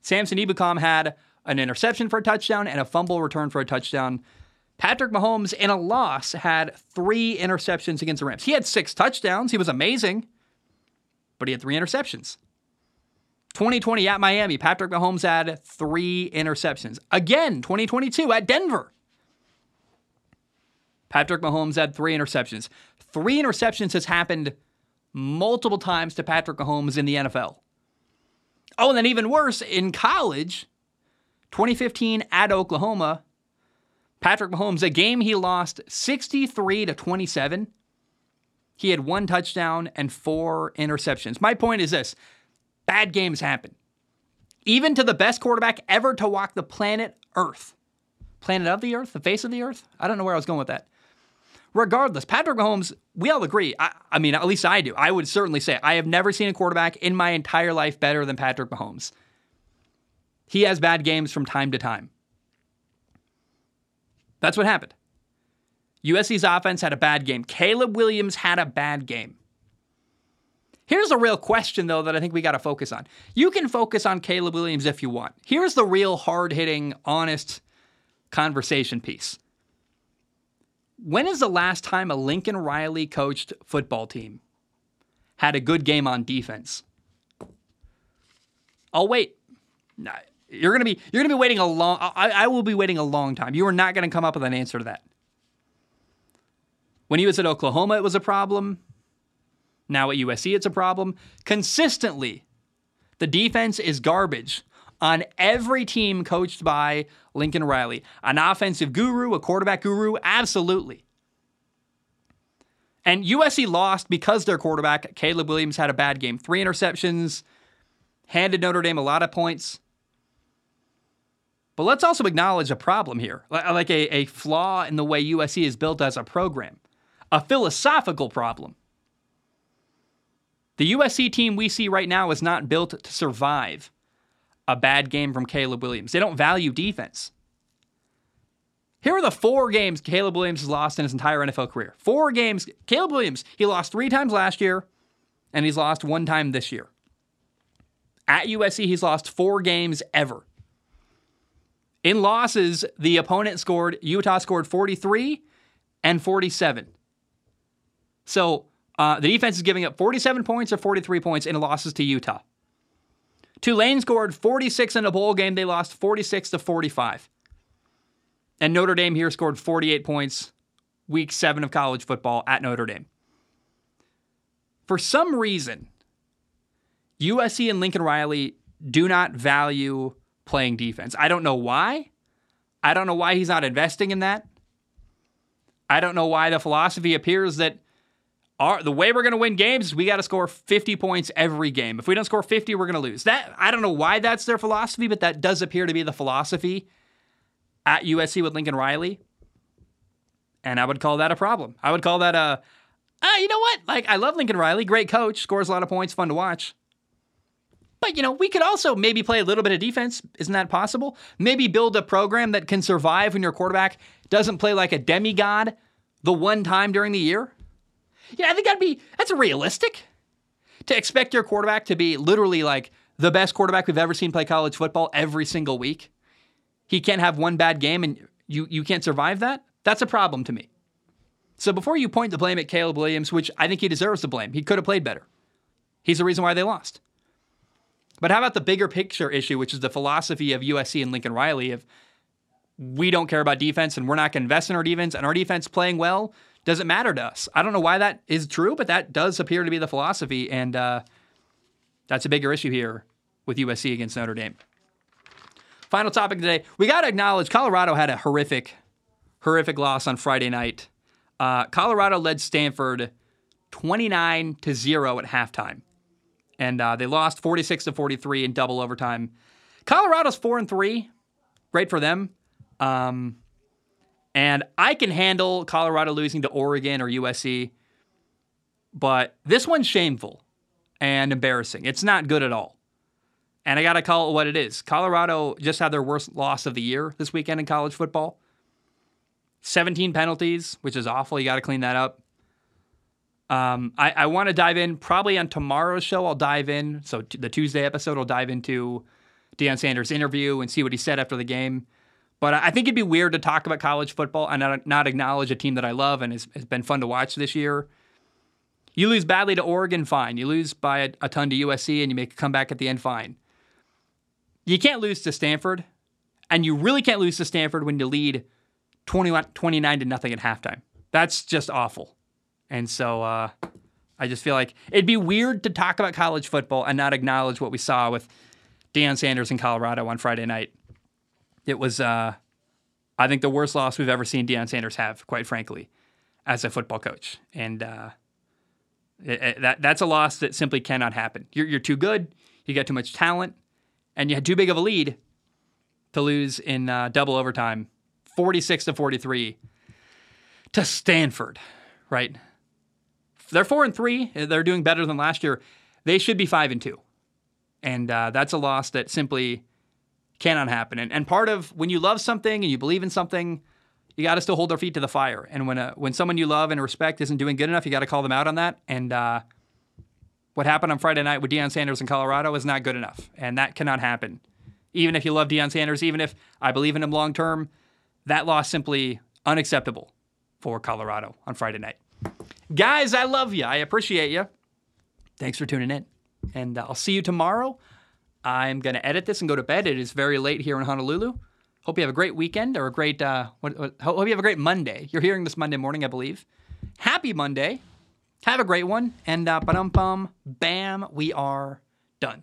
Samson Ebukam had an interception for a touchdown and a fumble return for a touchdown. Patrick Mahomes, in a loss, had three interceptions against the Rams. He had six touchdowns. He was amazing, but he had three interceptions. 2020 at Miami, Patrick Mahomes had three interceptions. Again, 2022 at Denver. Patrick Mahomes had three interceptions. Three interceptions has happened multiple times to Patrick Mahomes in the NFL. Oh, and then even worse, in college, 2015 at Oklahoma, Patrick Mahomes, a game he lost 63 to 27. He had one touchdown and four interceptions. My point is this bad games happen. Even to the best quarterback ever to walk the planet Earth. Planet of the Earth? The face of the Earth? I don't know where I was going with that. Regardless, Patrick Mahomes, we all agree. I, I mean, at least I do. I would certainly say I have never seen a quarterback in my entire life better than Patrick Mahomes. He has bad games from time to time. That's what happened. USC's offense had a bad game. Caleb Williams had a bad game. Here's a real question, though, that I think we got to focus on. You can focus on Caleb Williams if you want. Here's the real hard hitting, honest conversation piece. When is the last time a Lincoln Riley coached football team had a good game on defense? I'll wait. You're gonna be you're gonna be waiting a long. I, I will be waiting a long time. You are not gonna come up with an answer to that. When he was at Oklahoma, it was a problem. Now at USC, it's a problem. Consistently, the defense is garbage on every team coached by Lincoln Riley. An offensive guru, a quarterback guru, absolutely. And USC lost because their quarterback, Caleb Williams, had a bad game. Three interceptions, handed Notre Dame a lot of points. But let's also acknowledge a problem here, like a, a flaw in the way USC is built as a program, a philosophical problem. The USC team we see right now is not built to survive a bad game from Caleb Williams. They don't value defense. Here are the four games Caleb Williams has lost in his entire NFL career. Four games. Caleb Williams, he lost three times last year, and he's lost one time this year. At USC, he's lost four games ever. In losses, the opponent scored, Utah scored 43 and 47. So uh, the defense is giving up 47 points or 43 points in losses to Utah. Tulane scored 46 in a bowl game. They lost 46 to 45. And Notre Dame here scored 48 points week seven of college football at Notre Dame. For some reason, USC and Lincoln Riley do not value playing defense. I don't know why. I don't know why he's not investing in that. I don't know why the philosophy appears that our, the way we're going to win games is we got to score 50 points every game. If we don't score 50, we're going to lose. That I don't know why that's their philosophy, but that does appear to be the philosophy at USC with Lincoln Riley. And I would call that a problem. I would call that a, uh, you know what? Like, I love Lincoln Riley, great coach, scores a lot of points, fun to watch. But, you know, we could also maybe play a little bit of defense. Isn't that possible? Maybe build a program that can survive when your quarterback doesn't play like a demigod the one time during the year. Yeah, I think that'd be that's realistic. To expect your quarterback to be literally like the best quarterback we've ever seen play college football every single week. He can't have one bad game and you you can't survive that? That's a problem to me. So before you point the blame at Caleb Williams, which I think he deserves the blame, he could have played better. He's the reason why they lost. But how about the bigger picture issue, which is the philosophy of USC and Lincoln Riley of we don't care about defense and we're not going to invest in our defense and our defense playing well doesn't matter to us. I don't know why that is true, but that does appear to be the philosophy, and uh, that's a bigger issue here with USC against Notre Dame. Final topic today. We got to acknowledge Colorado had a horrific, horrific loss on Friday night. Uh, Colorado led Stanford 29 to 0 at halftime. And uh, they lost 46 to 43 in double overtime. Colorado's 4 and 3. Great for them. Um, and I can handle Colorado losing to Oregon or USC. but this one's shameful and embarrassing. It's not good at all. And I got to call it what it is. Colorado just had their worst loss of the year this weekend in college football. 17 penalties, which is awful. You got to clean that up. Um, I, I want to dive in probably on tomorrow's show. I'll dive in. So t- the Tuesday episode, I'll dive into Deion Sanders' interview and see what he said after the game. But I think it'd be weird to talk about college football and not, acknowledge a team that I love and has, has been fun to watch this year. You lose badly to Oregon, fine. You lose by a, a ton to USC and you make a comeback at the end, fine. You can't lose to Stanford, and you really can't lose to Stanford when you lead 20, 29 to nothing at halftime. That's just awful. And so uh, I just feel like it'd be weird to talk about college football and not acknowledge what we saw with Deion Sanders in Colorado on Friday night. It was, uh, I think, the worst loss we've ever seen Deion Sanders have, quite frankly, as a football coach. And uh, it, it, that that's a loss that simply cannot happen. You're, you're too good. You got too much talent, and you had too big of a lead to lose in uh, double overtime, 46 to 43 to Stanford. Right? They're four and three. They're doing better than last year. They should be five and two, and uh, that's a loss that simply cannot happen. And, and part of when you love something and you believe in something, you got to still hold their feet to the fire. And when a, when someone you love and respect isn't doing good enough, you got to call them out on that. And uh, what happened on Friday night with Deion Sanders in Colorado is not good enough, and that cannot happen. Even if you love Deion Sanders, even if I believe in him long term, that loss simply unacceptable for Colorado on Friday night. Guys, I love you. I appreciate you. Thanks for tuning in, and uh, I'll see you tomorrow. I'm going to edit this and go to bed. It is very late here in Honolulu. Hope you have a great weekend or a great, uh, what, what, hope you have a great Monday. You're hearing this Monday morning, I believe. Happy Monday. Have a great one. And uh, ba-dum-bum, bam, we are done.